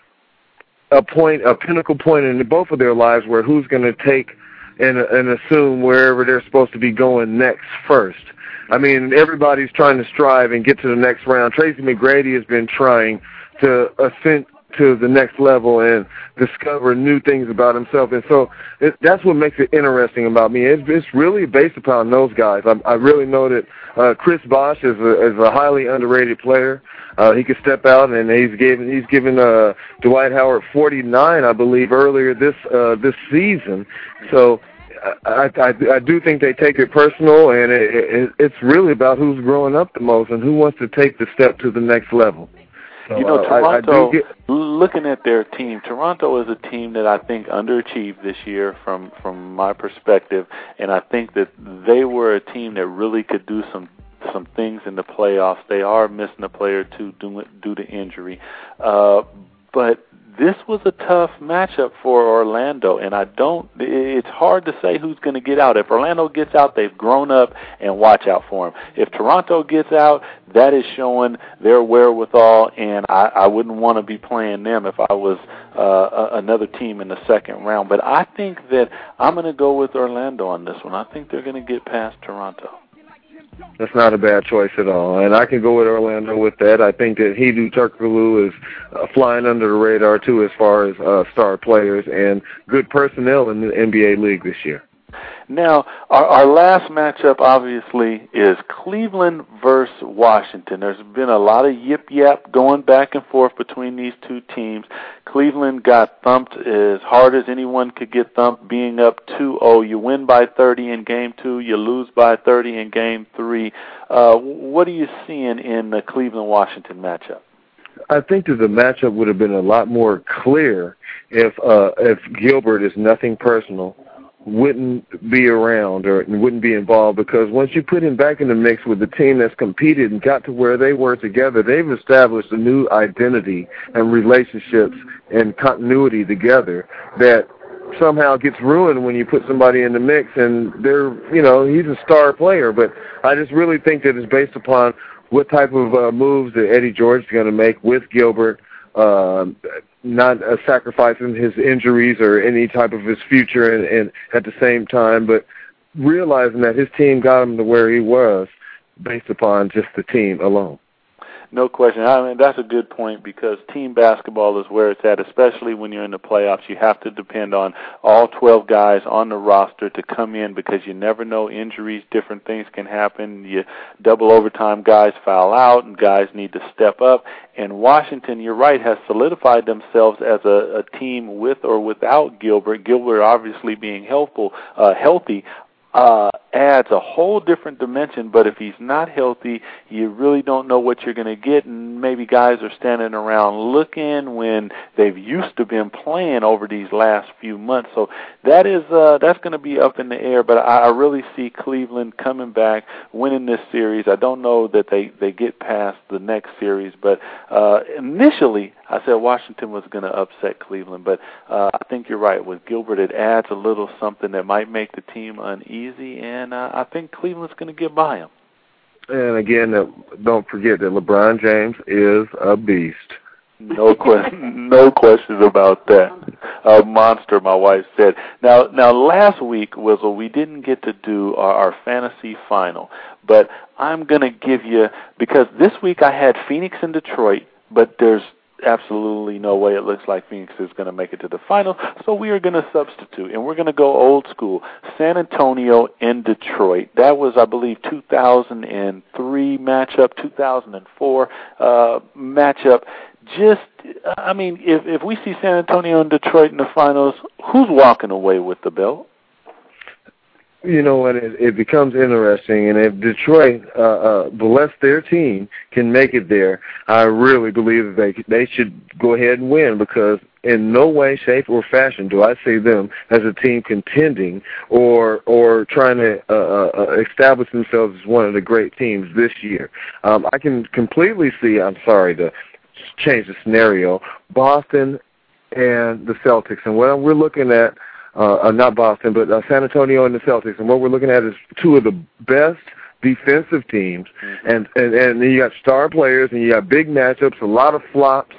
[SPEAKER 5] a point, a pinnacle point in both of their lives where who's going to take and and assume wherever they're supposed to be going next first. I mean, everybody's trying to strive and get to the next round. Tracy McGrady has been trying to ascend to the next level and discover new things about himself. And so it, that's what makes it interesting about me. It's, it's really based upon those guys. I, I really know that uh, Chris Bosh is a, is a highly underrated player. Uh, he could step out, and he's given he's given uh, Dwight Howard 49, I believe, earlier this uh, this season. So I, I, I do think they take it personal, and it, it, it's really about who's growing up the most and who wants to take the step to the next level.
[SPEAKER 2] So, you know, Toronto. I, I get, looking at their team, Toronto is a team that I think underachieved this year from from my perspective, and I think that they were a team that really could do some some things in the playoffs. They are missing a player or two due, due to injury, uh, but this was a tough matchup for Orlando, and I don't. It's hard to say who's going to get out. If Orlando gets out, they've grown up, and watch out for them. If Toronto gets out, that is showing their wherewithal, and I, I wouldn't want to be playing them if I was uh, another team in the second round. But I think that I'm going to go with Orlando on this one. I think they're going to get past Toronto.
[SPEAKER 5] That's not a bad choice at all, and I can go with Orlando with that. I think that Hedo Turkoglu is uh, flying under the radar too, as far as uh, star players and good personnel in the NBA league this year.
[SPEAKER 2] Now, our, our last matchup obviously is Cleveland versus Washington. There's been a lot of yip yap going back and forth between these two teams. Cleveland got thumped as hard as anyone could get thumped, being up 2-0. You win by 30 in game two, you lose by 30 in game three. Uh, what are you seeing in the Cleveland-Washington matchup?
[SPEAKER 5] I think that the matchup would have been a lot more clear if uh, if Gilbert is nothing personal wouldn't be around or wouldn't be involved because once you put him back in the mix with the team that's competed and got to where they were together, they've established a new identity and relationships and continuity together that somehow gets ruined when you put somebody in the mix and they're you know he's a star player. But i just really think that it's based upon what type of uh, moves that Eddie Jordan is going to make with gilbert uh, not uh, sacrificing his injuries or any type of his future, and, and at the same time, but realizing that his team got him to where he was based upon just the team alone.
[SPEAKER 2] No question. I mean, that's a good point because team basketball is where it's at, especially when you're in the playoffs. You have to depend on all 12 guys on the roster to come in because you never know injuries, different things can happen. You double overtime guys foul out and guys need to step up. And Washington, you're right, has solidified themselves as a, a team with or without Gilbert. Gilbert obviously being helpful, uh, healthy uh, adds a whole different dimension. But if he's not healthy, you really don't know what you're going to get, and maybe guys are standing around looking when they've used to been playing over these last few months. So that is uh, that's going to be up in the air. But I, I really see Cleveland coming back, winning this series. I don't know that they they get past the next series, but uh, initially I said Washington was going to upset Cleveland, but uh, I think you're right. With Gilbert, it adds a little something that might make the team uneasy, and uh, I think Cleveland's going to get by them.
[SPEAKER 5] And again, uh, don't forget that LeBron James is a beast.
[SPEAKER 2] No question, *laughs* no question about that. A monster, my wife said. Now, now, last week was a, we didn't get to do our, our fantasy final, but I'm going to give you because this week I had Phoenix and Detroit, but there's absolutely no way it looks like Phoenix is going to make it to the final. So we are going to substitute, and we're going to go old school. San Antonio and Detroit. That was, I believe, 2003 matchup, 2004 uh, matchup. Just, I mean, if if we see San Antonio and Detroit in the finals, who's walking away with the belt?
[SPEAKER 5] You know what it, it becomes interesting. And if detroit uh uh bless their team can make it there i really believe that they they should go ahead and win because in no way shape or fashion do i see them as a team contending or or trying to uh, uh, uh establish themselves as one of the great teams this year. Um i can completely see i'm sorry to change the scenario boston and the celtics. And what we're looking at uh, uh, not Boston, but uh, San Antonio and the Celtics. And what we're looking at is two of the best defensive teams, mm-hmm. and and and you got star players, and you got big matchups, a lot of flops,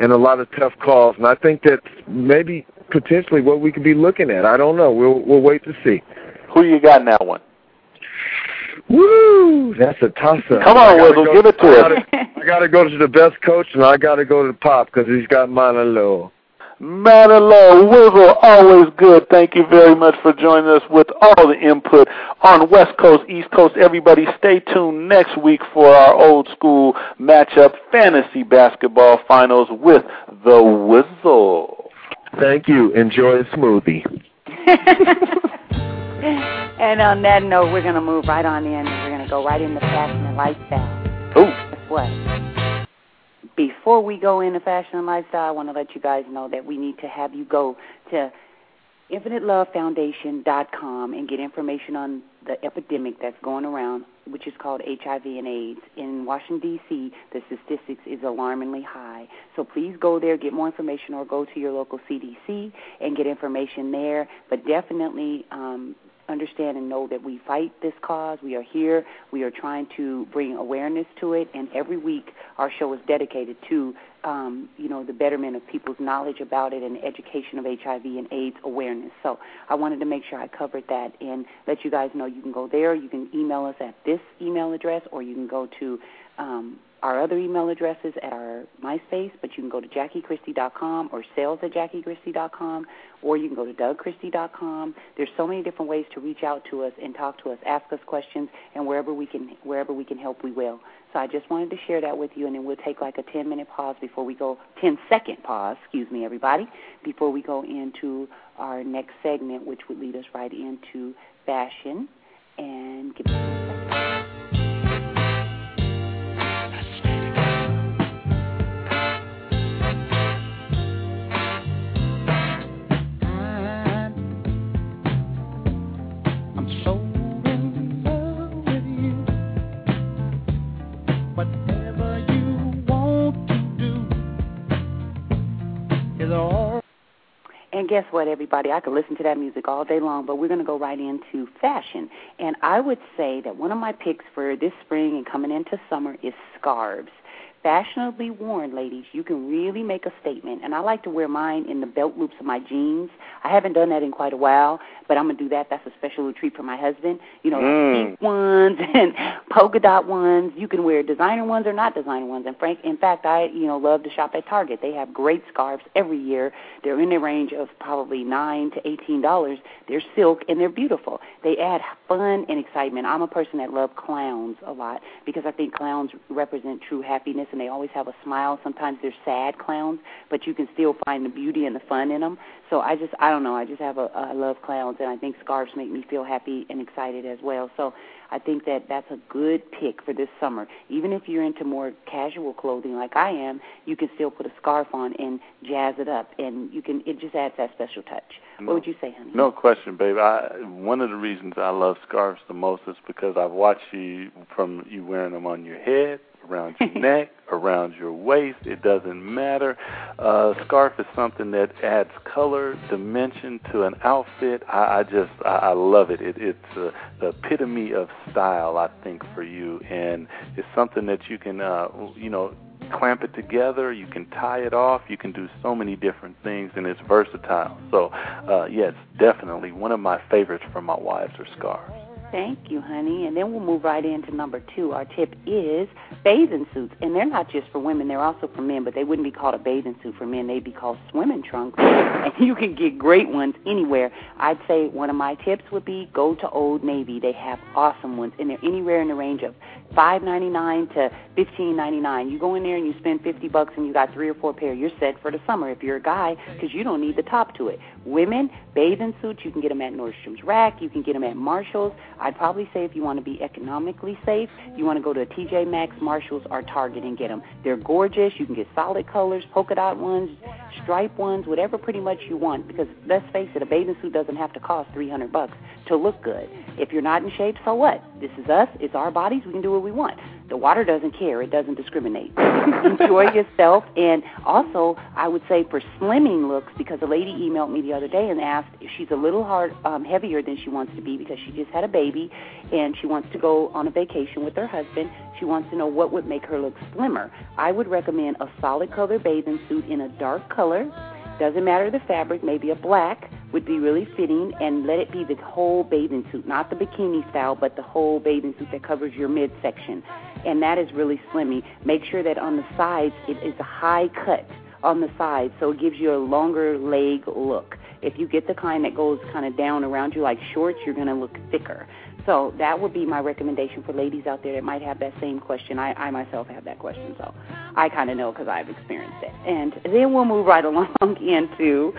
[SPEAKER 5] and a lot of tough calls. And I think that's maybe potentially what we could be looking at. I don't know. We'll we'll wait to see.
[SPEAKER 2] Who you got in that one?
[SPEAKER 5] Woo! That's a toss up.
[SPEAKER 2] Come on, Wizzle, give it to us.
[SPEAKER 5] I got to go to the best coach, and I got to go to Pop because he's got mine low.
[SPEAKER 2] Manilow, Wizzle, always good. Thank you very much for joining us with all the input on West Coast, East Coast. Everybody stay tuned next week for our old school matchup fantasy basketball finals with the Wizzle.
[SPEAKER 5] Thank you. Enjoy a smoothie. *laughs*
[SPEAKER 3] and on that note, we're going to move right on in. We're going to go right into fashion and lifestyle.
[SPEAKER 2] Oh.
[SPEAKER 3] Guess what? Before we go into fashion and lifestyle, I want to let you guys know that we need to have you go to infinitelovefoundation.com and get information on the epidemic that's going around which is called HIV and AIDS. In Washington, D.C., the statistics is alarmingly high. So please go there, get more information, or go to your local CDC and get information there. But definitely um, understand and know that we fight this cause. We are here. We are trying to bring awareness to it, and every week our show is dedicated to, um, you know, the betterment of people's knowledge about it and education of HIV and AIDS awareness. So I wanted to make sure I covered that and let you guys know you can go there. You can email us at this email address, or you can go to um, our other email addresses at our MySpace, but you can go to JackieChristie.com or sales at JackieChristie.com, or you can go to DougChristie.com. There's so many different ways to reach out to us and talk to us, ask us questions, and wherever we can wherever we can help, we will. So I just wanted to share that with you, and then we'll take like a 10 minute pause before we go, 10 second pause, excuse me, everybody, before we go into our next segment, which would lead us right into fashion. And give And guess what, everybody? I could listen to that music all day long, but we're going to go right into fashion. And I would say that one of my picks for this spring and coming into summer is scarves fashionably worn, ladies, you can really make a statement. And I like to wear mine in the belt loops of my jeans. I haven't done that in quite a while, but I'm gonna do that. That's a special treat for my husband. You know,
[SPEAKER 2] Mm.
[SPEAKER 3] pink ones *laughs* and polka dot ones. You can wear designer ones or not designer ones. And frank, in fact, I you know love to shop at Target. They have great scarves every year. They're in the range of probably nine to eighteen dollars. They're silk and they're beautiful. They add fun and excitement. I'm a person that loves clowns a lot because I think clowns represent true happiness and they always have a smile. Sometimes they're sad clowns, but you can still find the beauty and the fun in them. So I just I don't know. I just have a I love clowns and I think scarves make me feel happy and excited as well. So I think that that's a good pick for this summer. Even if you're into more casual clothing like I am, you can still put a scarf on and jazz it up, and you can. It just adds that special touch.
[SPEAKER 2] No.
[SPEAKER 3] What would you say, honey?
[SPEAKER 2] No question, babe. I one of the reasons I love scarves the most is because I've watched you from you wearing them on your head, around your neck, around your waist. It doesn't matter. Uh, scarf is something that adds color, dimension to an outfit. I, I just I, I love it. it it's uh, the epitome of style, I think, for you, and it's something that you can, uh, you know clamp it together, you can tie it off, you can do so many different things, and it's versatile. So, uh, yes, definitely one of my favorites for my wives are scarves.
[SPEAKER 3] Thank you, honey. And then we'll move right into number two. Our tip is bathing suits. And they're not just for women, they're also for men, but they wouldn't be called a bathing suit for men. They'd be called swimming trunks. *laughs* And you can get great ones anywhere. I'd say one of my tips would be go to Old Navy. They have awesome ones, and they're anywhere in the range of five ninety nine to fifteen ninety nine. You go in there and you spend fifty bucks, and you got three or four pair. You're set for the summer if you're a guy, because you don't need the top to it. Women bathing suits, you can get them at Nordstrom's Rack. You can get them at Marshalls. I'd probably say if you want to be economically safe, you want to go to a TJ Maxx, Marshalls, or Target and get them. They're gorgeous. You can get solid colors, polka dot ones, stripe ones, whatever pretty much you want. Because let's face it, a bathing suit doesn't have to cost three hundred bucks to look good. If you're not in shape, so what? This is us. It's our bodies. We can do what we want. The water doesn't care. It doesn't discriminate. *laughs* Enjoy yourself. And also, I would say for slimming looks, because a lady emailed me the other day and asked if she's a little hard, um, heavier than she wants to be because she just had a baby and she wants to go on a vacation with her husband. She wants to know what would make her look slimmer. I would recommend a solid color bathing suit in a dark color. Doesn't matter the fabric, maybe a black would be really fitting, and let it be the whole bathing suit, not the bikini style, but the whole bathing suit that covers your midsection. And that is really slimmy. Make sure that on the sides it is a high cut on the sides, so it gives you a longer leg look. If you get the kind that goes kind of down around you like shorts, you're going to look thicker. So that would be my recommendation for ladies out there that might have that same question. I, I myself have that question, so I kind of know because I've experienced it. And then we'll move right *laughs* along into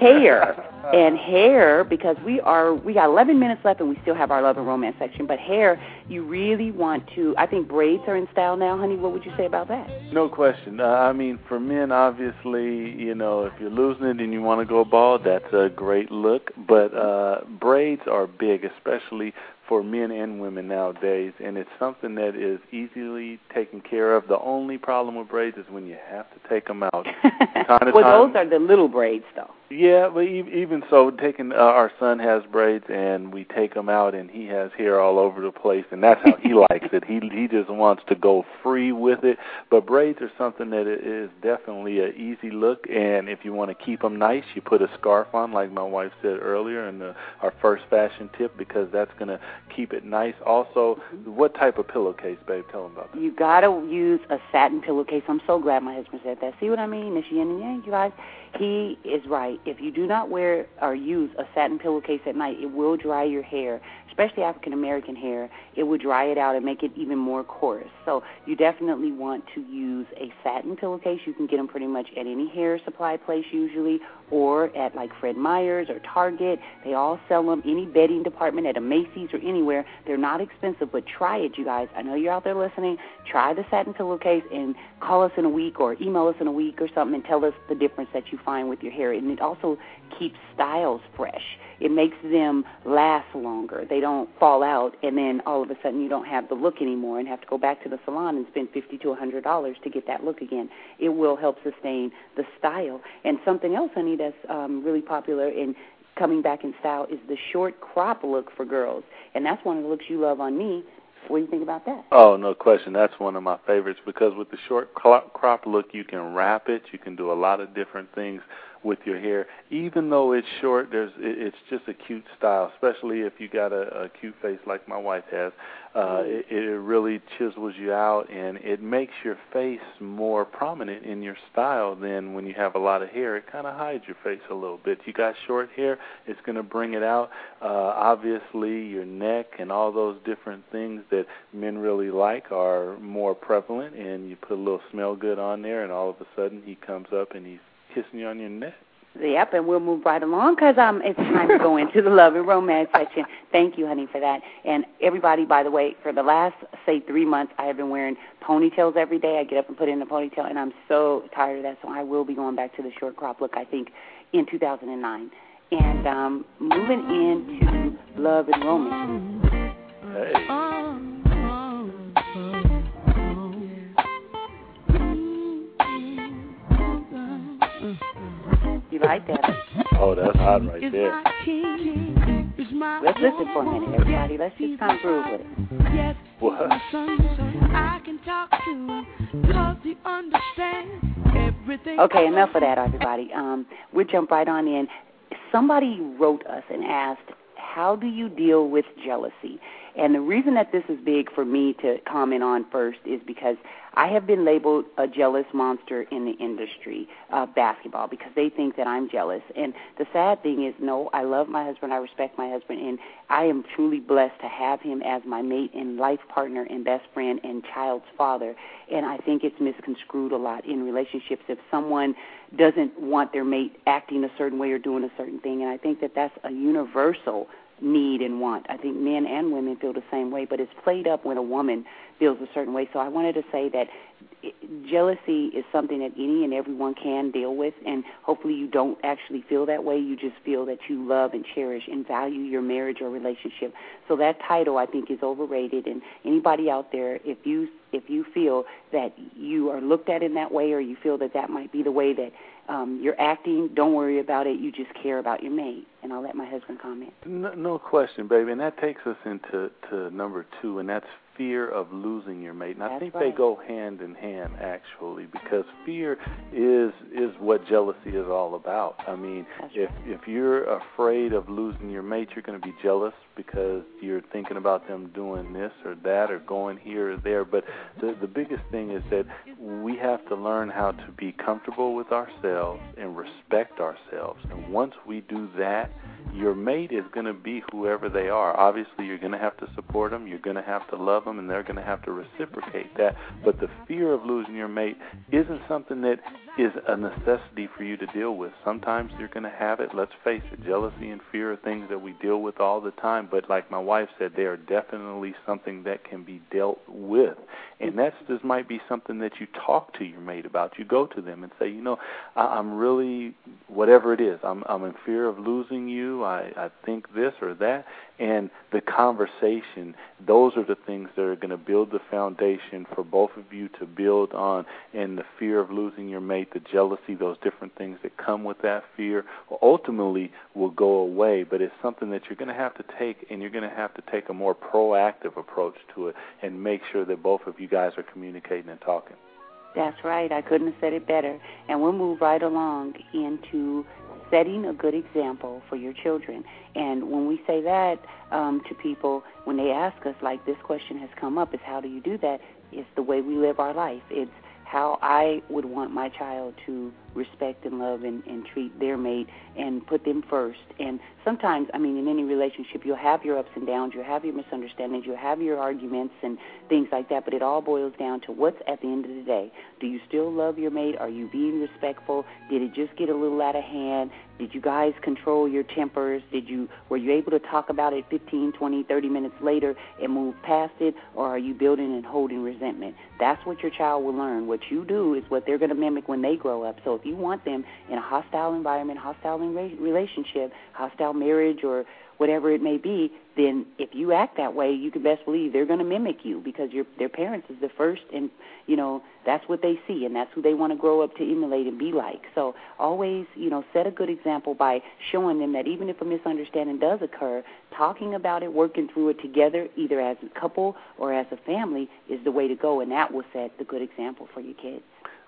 [SPEAKER 3] hair and hair because we are we got 11 minutes left and we still have our love and romance section. But hair, you really want to. I think braids are in style now, honey. What would you say about that?
[SPEAKER 2] No question. Uh, I mean, for men, obviously, you know, if you're losing it and you want to go bald, that's a great look. But uh, braids are big, especially for men and women nowadays, and it's something that is easily taken care of. The only problem with braids is when you have to take them out. *laughs*
[SPEAKER 3] well,
[SPEAKER 2] those
[SPEAKER 3] are the little braids, though.
[SPEAKER 2] Yeah, but even so, taking uh, our son has braids, and we take them out, and he has hair all over the place, and that's how he *laughs* likes it. He he just wants to go free with it. But braids are something that is definitely an easy look, and if you want to keep them nice, you put a scarf on, like my wife said earlier, and our first fashion tip because that's going to keep it nice. Also, what type of pillowcase, babe? Tell them about that.
[SPEAKER 3] You got to use a satin pillowcase. I'm so glad my husband said that. See what I mean? It's yin and yang, you guys. He is right. If you do not wear or use a satin pillowcase at night, it will dry your hair, especially African American hair. It will dry it out and make it even more coarse. So you definitely want to use a satin pillowcase. You can get them pretty much at any hair supply place usually, or at like Fred Meyer's or Target. They all sell them. Any bedding department at a Macy's or anywhere. They're not expensive, but try it, you guys. I know you're out there listening. Try the satin pillowcase and call us in a week or email us in a week or something and tell us the difference that you find with your hair. And it also keeps styles fresh. It makes them last longer. They don't fall out, and then all of a sudden you don't have the look anymore and have to go back to the salon and spend fifty to a hundred dollars to get that look again. It will help sustain the style. And something else, honey, that's um, really popular in coming back in style is the short crop look for girls, and that's one of the looks you love on me. What do you think about that?
[SPEAKER 2] Oh, no question. That's one of my favorites because with the short crop look, you can wrap it. You can do a lot of different things with your hair. Even though it's short, there's it's just a cute style, especially if you got a, a cute face like my wife has. Uh, it, it really chisels you out and it makes your face more prominent in your style than when you have a lot of hair. It kind of hides your face a little bit. You got short hair, it's going to bring it out. Uh, obviously, your neck and all those different things that men really like are more prevalent, and you put a little smell good on there, and all of a sudden he comes up and he's kissing you on your neck.
[SPEAKER 3] Yep, and we'll move right along because um, it's time to go *laughs* into the love and romance section. Thank you, honey, for that. And everybody, by the way, for the last say three months, I have been wearing ponytails every day. I get up and put in a ponytail, and I'm so tired of that. So I will be going back to the short crop look. I think in 2009, and um, moving into love and romance.
[SPEAKER 2] Hey.
[SPEAKER 3] You like that?
[SPEAKER 2] Oh, that's hot right there.
[SPEAKER 3] Let's listen for a minute, everybody. Let's just come through with it.
[SPEAKER 2] What?
[SPEAKER 3] Okay, enough of that, everybody. Um, we'll jump right on in. Somebody wrote us and asked, how do you deal with jealousy? And the reason that this is big for me to comment on first is because I have been labeled a jealous monster in the industry of basketball because they think that I'm jealous. And the sad thing is, no, I love my husband, I respect my husband, and I am truly blessed to have him as my mate and life partner and best friend and child's father. And I think it's misconstrued a lot in relationships if someone doesn't want their mate acting a certain way or doing a certain thing. And I think that that's a universal need and want. I think men and women feel the same way, but it's played up when a woman feels a certain way. So I wanted to say that jealousy is something that any and everyone can deal with, and hopefully you don't actually feel that way. You just feel that you love and cherish and value your marriage or relationship. So that title I think is overrated. And anybody out there, if you if you feel that you are looked at in that way, or you feel that that might be the way that um, you're acting, don't worry about it. You just care about your mate. And I'll let my husband comment.
[SPEAKER 2] No, no question, baby. And that takes us into to number two, and that's fear of losing your mate. And I think
[SPEAKER 3] right.
[SPEAKER 2] they go hand in hand actually because fear is is what jealousy is all about. I mean,
[SPEAKER 3] That's
[SPEAKER 2] if
[SPEAKER 3] right.
[SPEAKER 2] if you're afraid of losing your mate, you're going to be jealous because you're thinking about them doing this or that or going here or there. But the the biggest thing is that we have to learn how to be comfortable with ourselves and respect ourselves. And once we do that, your mate is going to be whoever they are. Obviously, you're going to have to support them, you're going to have to love them, and they're going to have to reciprocate that. But the fear of losing your mate isn't something that is a necessity for you to deal with. Sometimes you're going to have it. Let's face it, jealousy and fear are things that we deal with all the time. But like my wife said, they are definitely something that can be dealt with. And that's this might be something that you talk to your mate about. You go to them and say, you know, I, I'm really whatever it is. I'm I'm in fear of losing you you. I, I think this or that. And the conversation, those are the things that are going to build the foundation for both of you to build on. And the fear of losing your mate, the jealousy, those different things that come with that fear, ultimately will go away. But it's something that you're going to have to take, and you're going to have to take a more proactive approach to it and make sure that both of you guys are communicating and talking.
[SPEAKER 3] That's right. I couldn't have said it better. And we'll move right along into setting a good example for your children. And when we say that um, to people, when they ask us, like this question has come up, is how do you do that? It's the way we live our life. It's how I would want my child to respect and love and, and treat their mate and put them first. And sometimes, I mean, in any relationship, you'll have your ups and downs, you'll have your misunderstandings, you'll have your arguments and things like that, but it all boils down to what's at the end of the day. Do you still love your mate? Are you being respectful? Did it just get a little out of hand? Did you guys control your tempers? Did you were you able to talk about it 15, 20, 30 minutes later and move past it or are you building and holding resentment? That's what your child will learn. What you do is what they're going to mimic when they grow up. So if you want them in a hostile environment, hostile relationship, hostile marriage, or whatever it may be, then if you act that way, you can best believe they're going to mimic you because your their parents is the first, and you know that's what they see, and that's who they want to grow up to emulate and be like. So always, you know, set a good example by showing them that even if a misunderstanding does occur, talking about it, working through it together, either as a couple or as a family, is the way to go, and that will set the good example for your kids.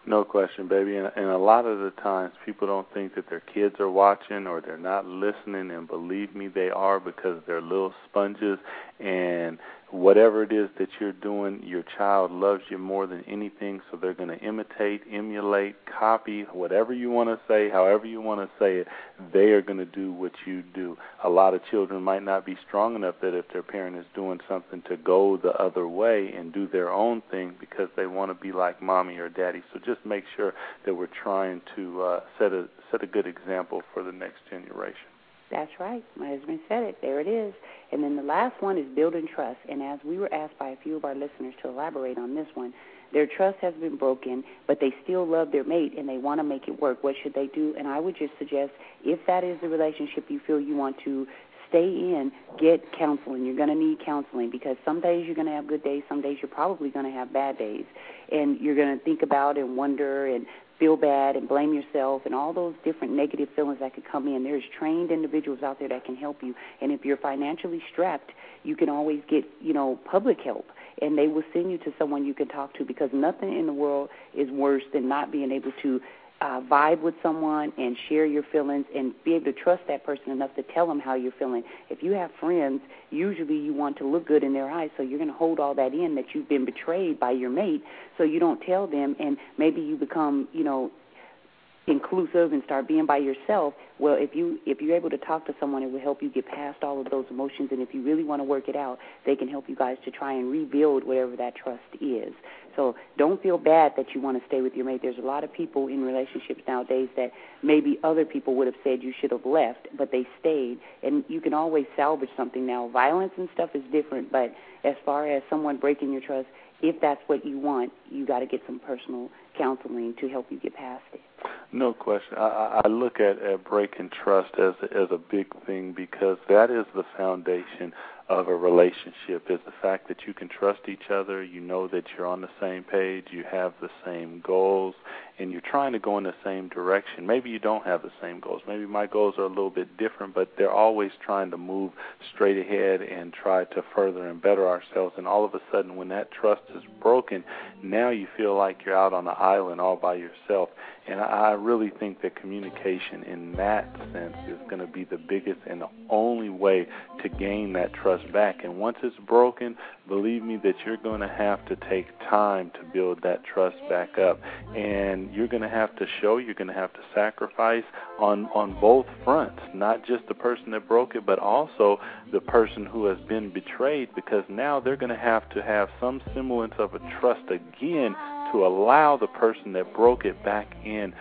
[SPEAKER 2] No question, baby. And, and a lot of the times people don't think that their kids are watching or they're not listening, and believe me, they are because they're little sponges and whatever it is that you're doing, your child loves you more than anything, so they're going to imitate, emulate, copy, whatever you want to say, however you want to say it, they are going to do what you do. A lot of children might not be strong enough that if their parent is doing something to go the other way and do their own thing because they want to be like mommy or daddy. So just make sure that we're trying to uh, set a set a good example for the next generation.
[SPEAKER 3] That's right. My husband said it. There it is. And then the last one is building trust. And as we were asked by a few of our listeners to elaborate on this one, their trust has been broken, but they still love their mate and they want to make it work. What should they do? And I would just suggest if that is the relationship you feel you want to stay in, get counseling. You're going to need counseling because some days you're going to have good days, some days you're probably going to have bad days. And you're going to think about and wonder and feel bad and blame yourself and all those different negative feelings that could come in. There's trained individuals out there that can help you. And if you're financially strapped, you can always get, you know, public help and they will send you to someone you can talk to because nothing in the world is worse than not being able to uh, vibe with someone and share your feelings and be able to trust that person enough to tell them how you're feeling. If you have friends, usually you want to look good in their eyes, so you're going to hold all that in that you've been betrayed by your mate, so you don't tell them, and maybe you become, you know, inclusive and start being by yourself well if you if you're able to talk to someone it will help you get past all of those emotions and if you really want to work it out they can help you guys to try and rebuild whatever that trust is so don't feel bad that you want to stay with your mate. There's a lot of people in relationships nowadays that maybe other people would have said you should have left, but they stayed. And you can always salvage something now. Violence and stuff is different, but as far as someone breaking your trust, if that's what you want, you got to get some personal counseling to help you get past it.
[SPEAKER 2] No question. I, I look at, at breaking trust as as a big thing because that is the foundation of a relationship is the fact that you can trust each other, you know that you're on the same page, you have the same goals, and you're trying to go in the same direction. Maybe you don't have the same goals. Maybe my goals are a little bit different, but they're always trying to move straight ahead and try to further and better ourselves. And all of a sudden, when that trust is broken, now you feel like you're out on an island all by yourself. And I really think that communication in that sense is going to be the biggest and the only way to gain that trust back. And once it's broken, believe me that you're going to have to take time to build that trust back up. And you're going to have to show, you're going to have to sacrifice on on both fronts, not just the person that broke it, but also the person who has been betrayed because now they're going to have to have some semblance of a trust again to allow the person that broke it back in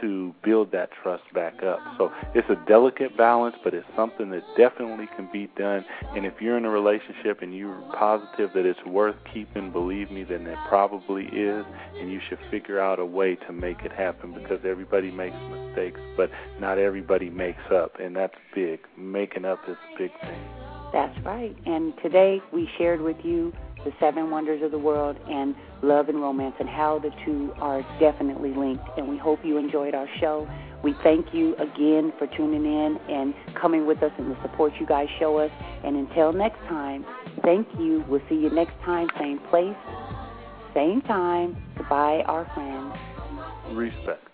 [SPEAKER 2] to build that trust back up. So it's a delicate balance, but it's something that definitely can be done. And if you're in a relationship and you're positive that it's worth keeping, believe me, then it probably is. And you should figure out a way to make it happen because everybody makes mistakes, but not everybody makes up. And that's big. Making up is a big thing.
[SPEAKER 3] That's right. And today we shared with you the seven wonders of the world and love and romance and how the two are definitely linked. And we hope you enjoyed our show. We thank you again for tuning in and coming with us and the support you guys show us. And until next time, thank you. We'll see you next time, same place, same time. Goodbye, our friends.
[SPEAKER 2] Respect.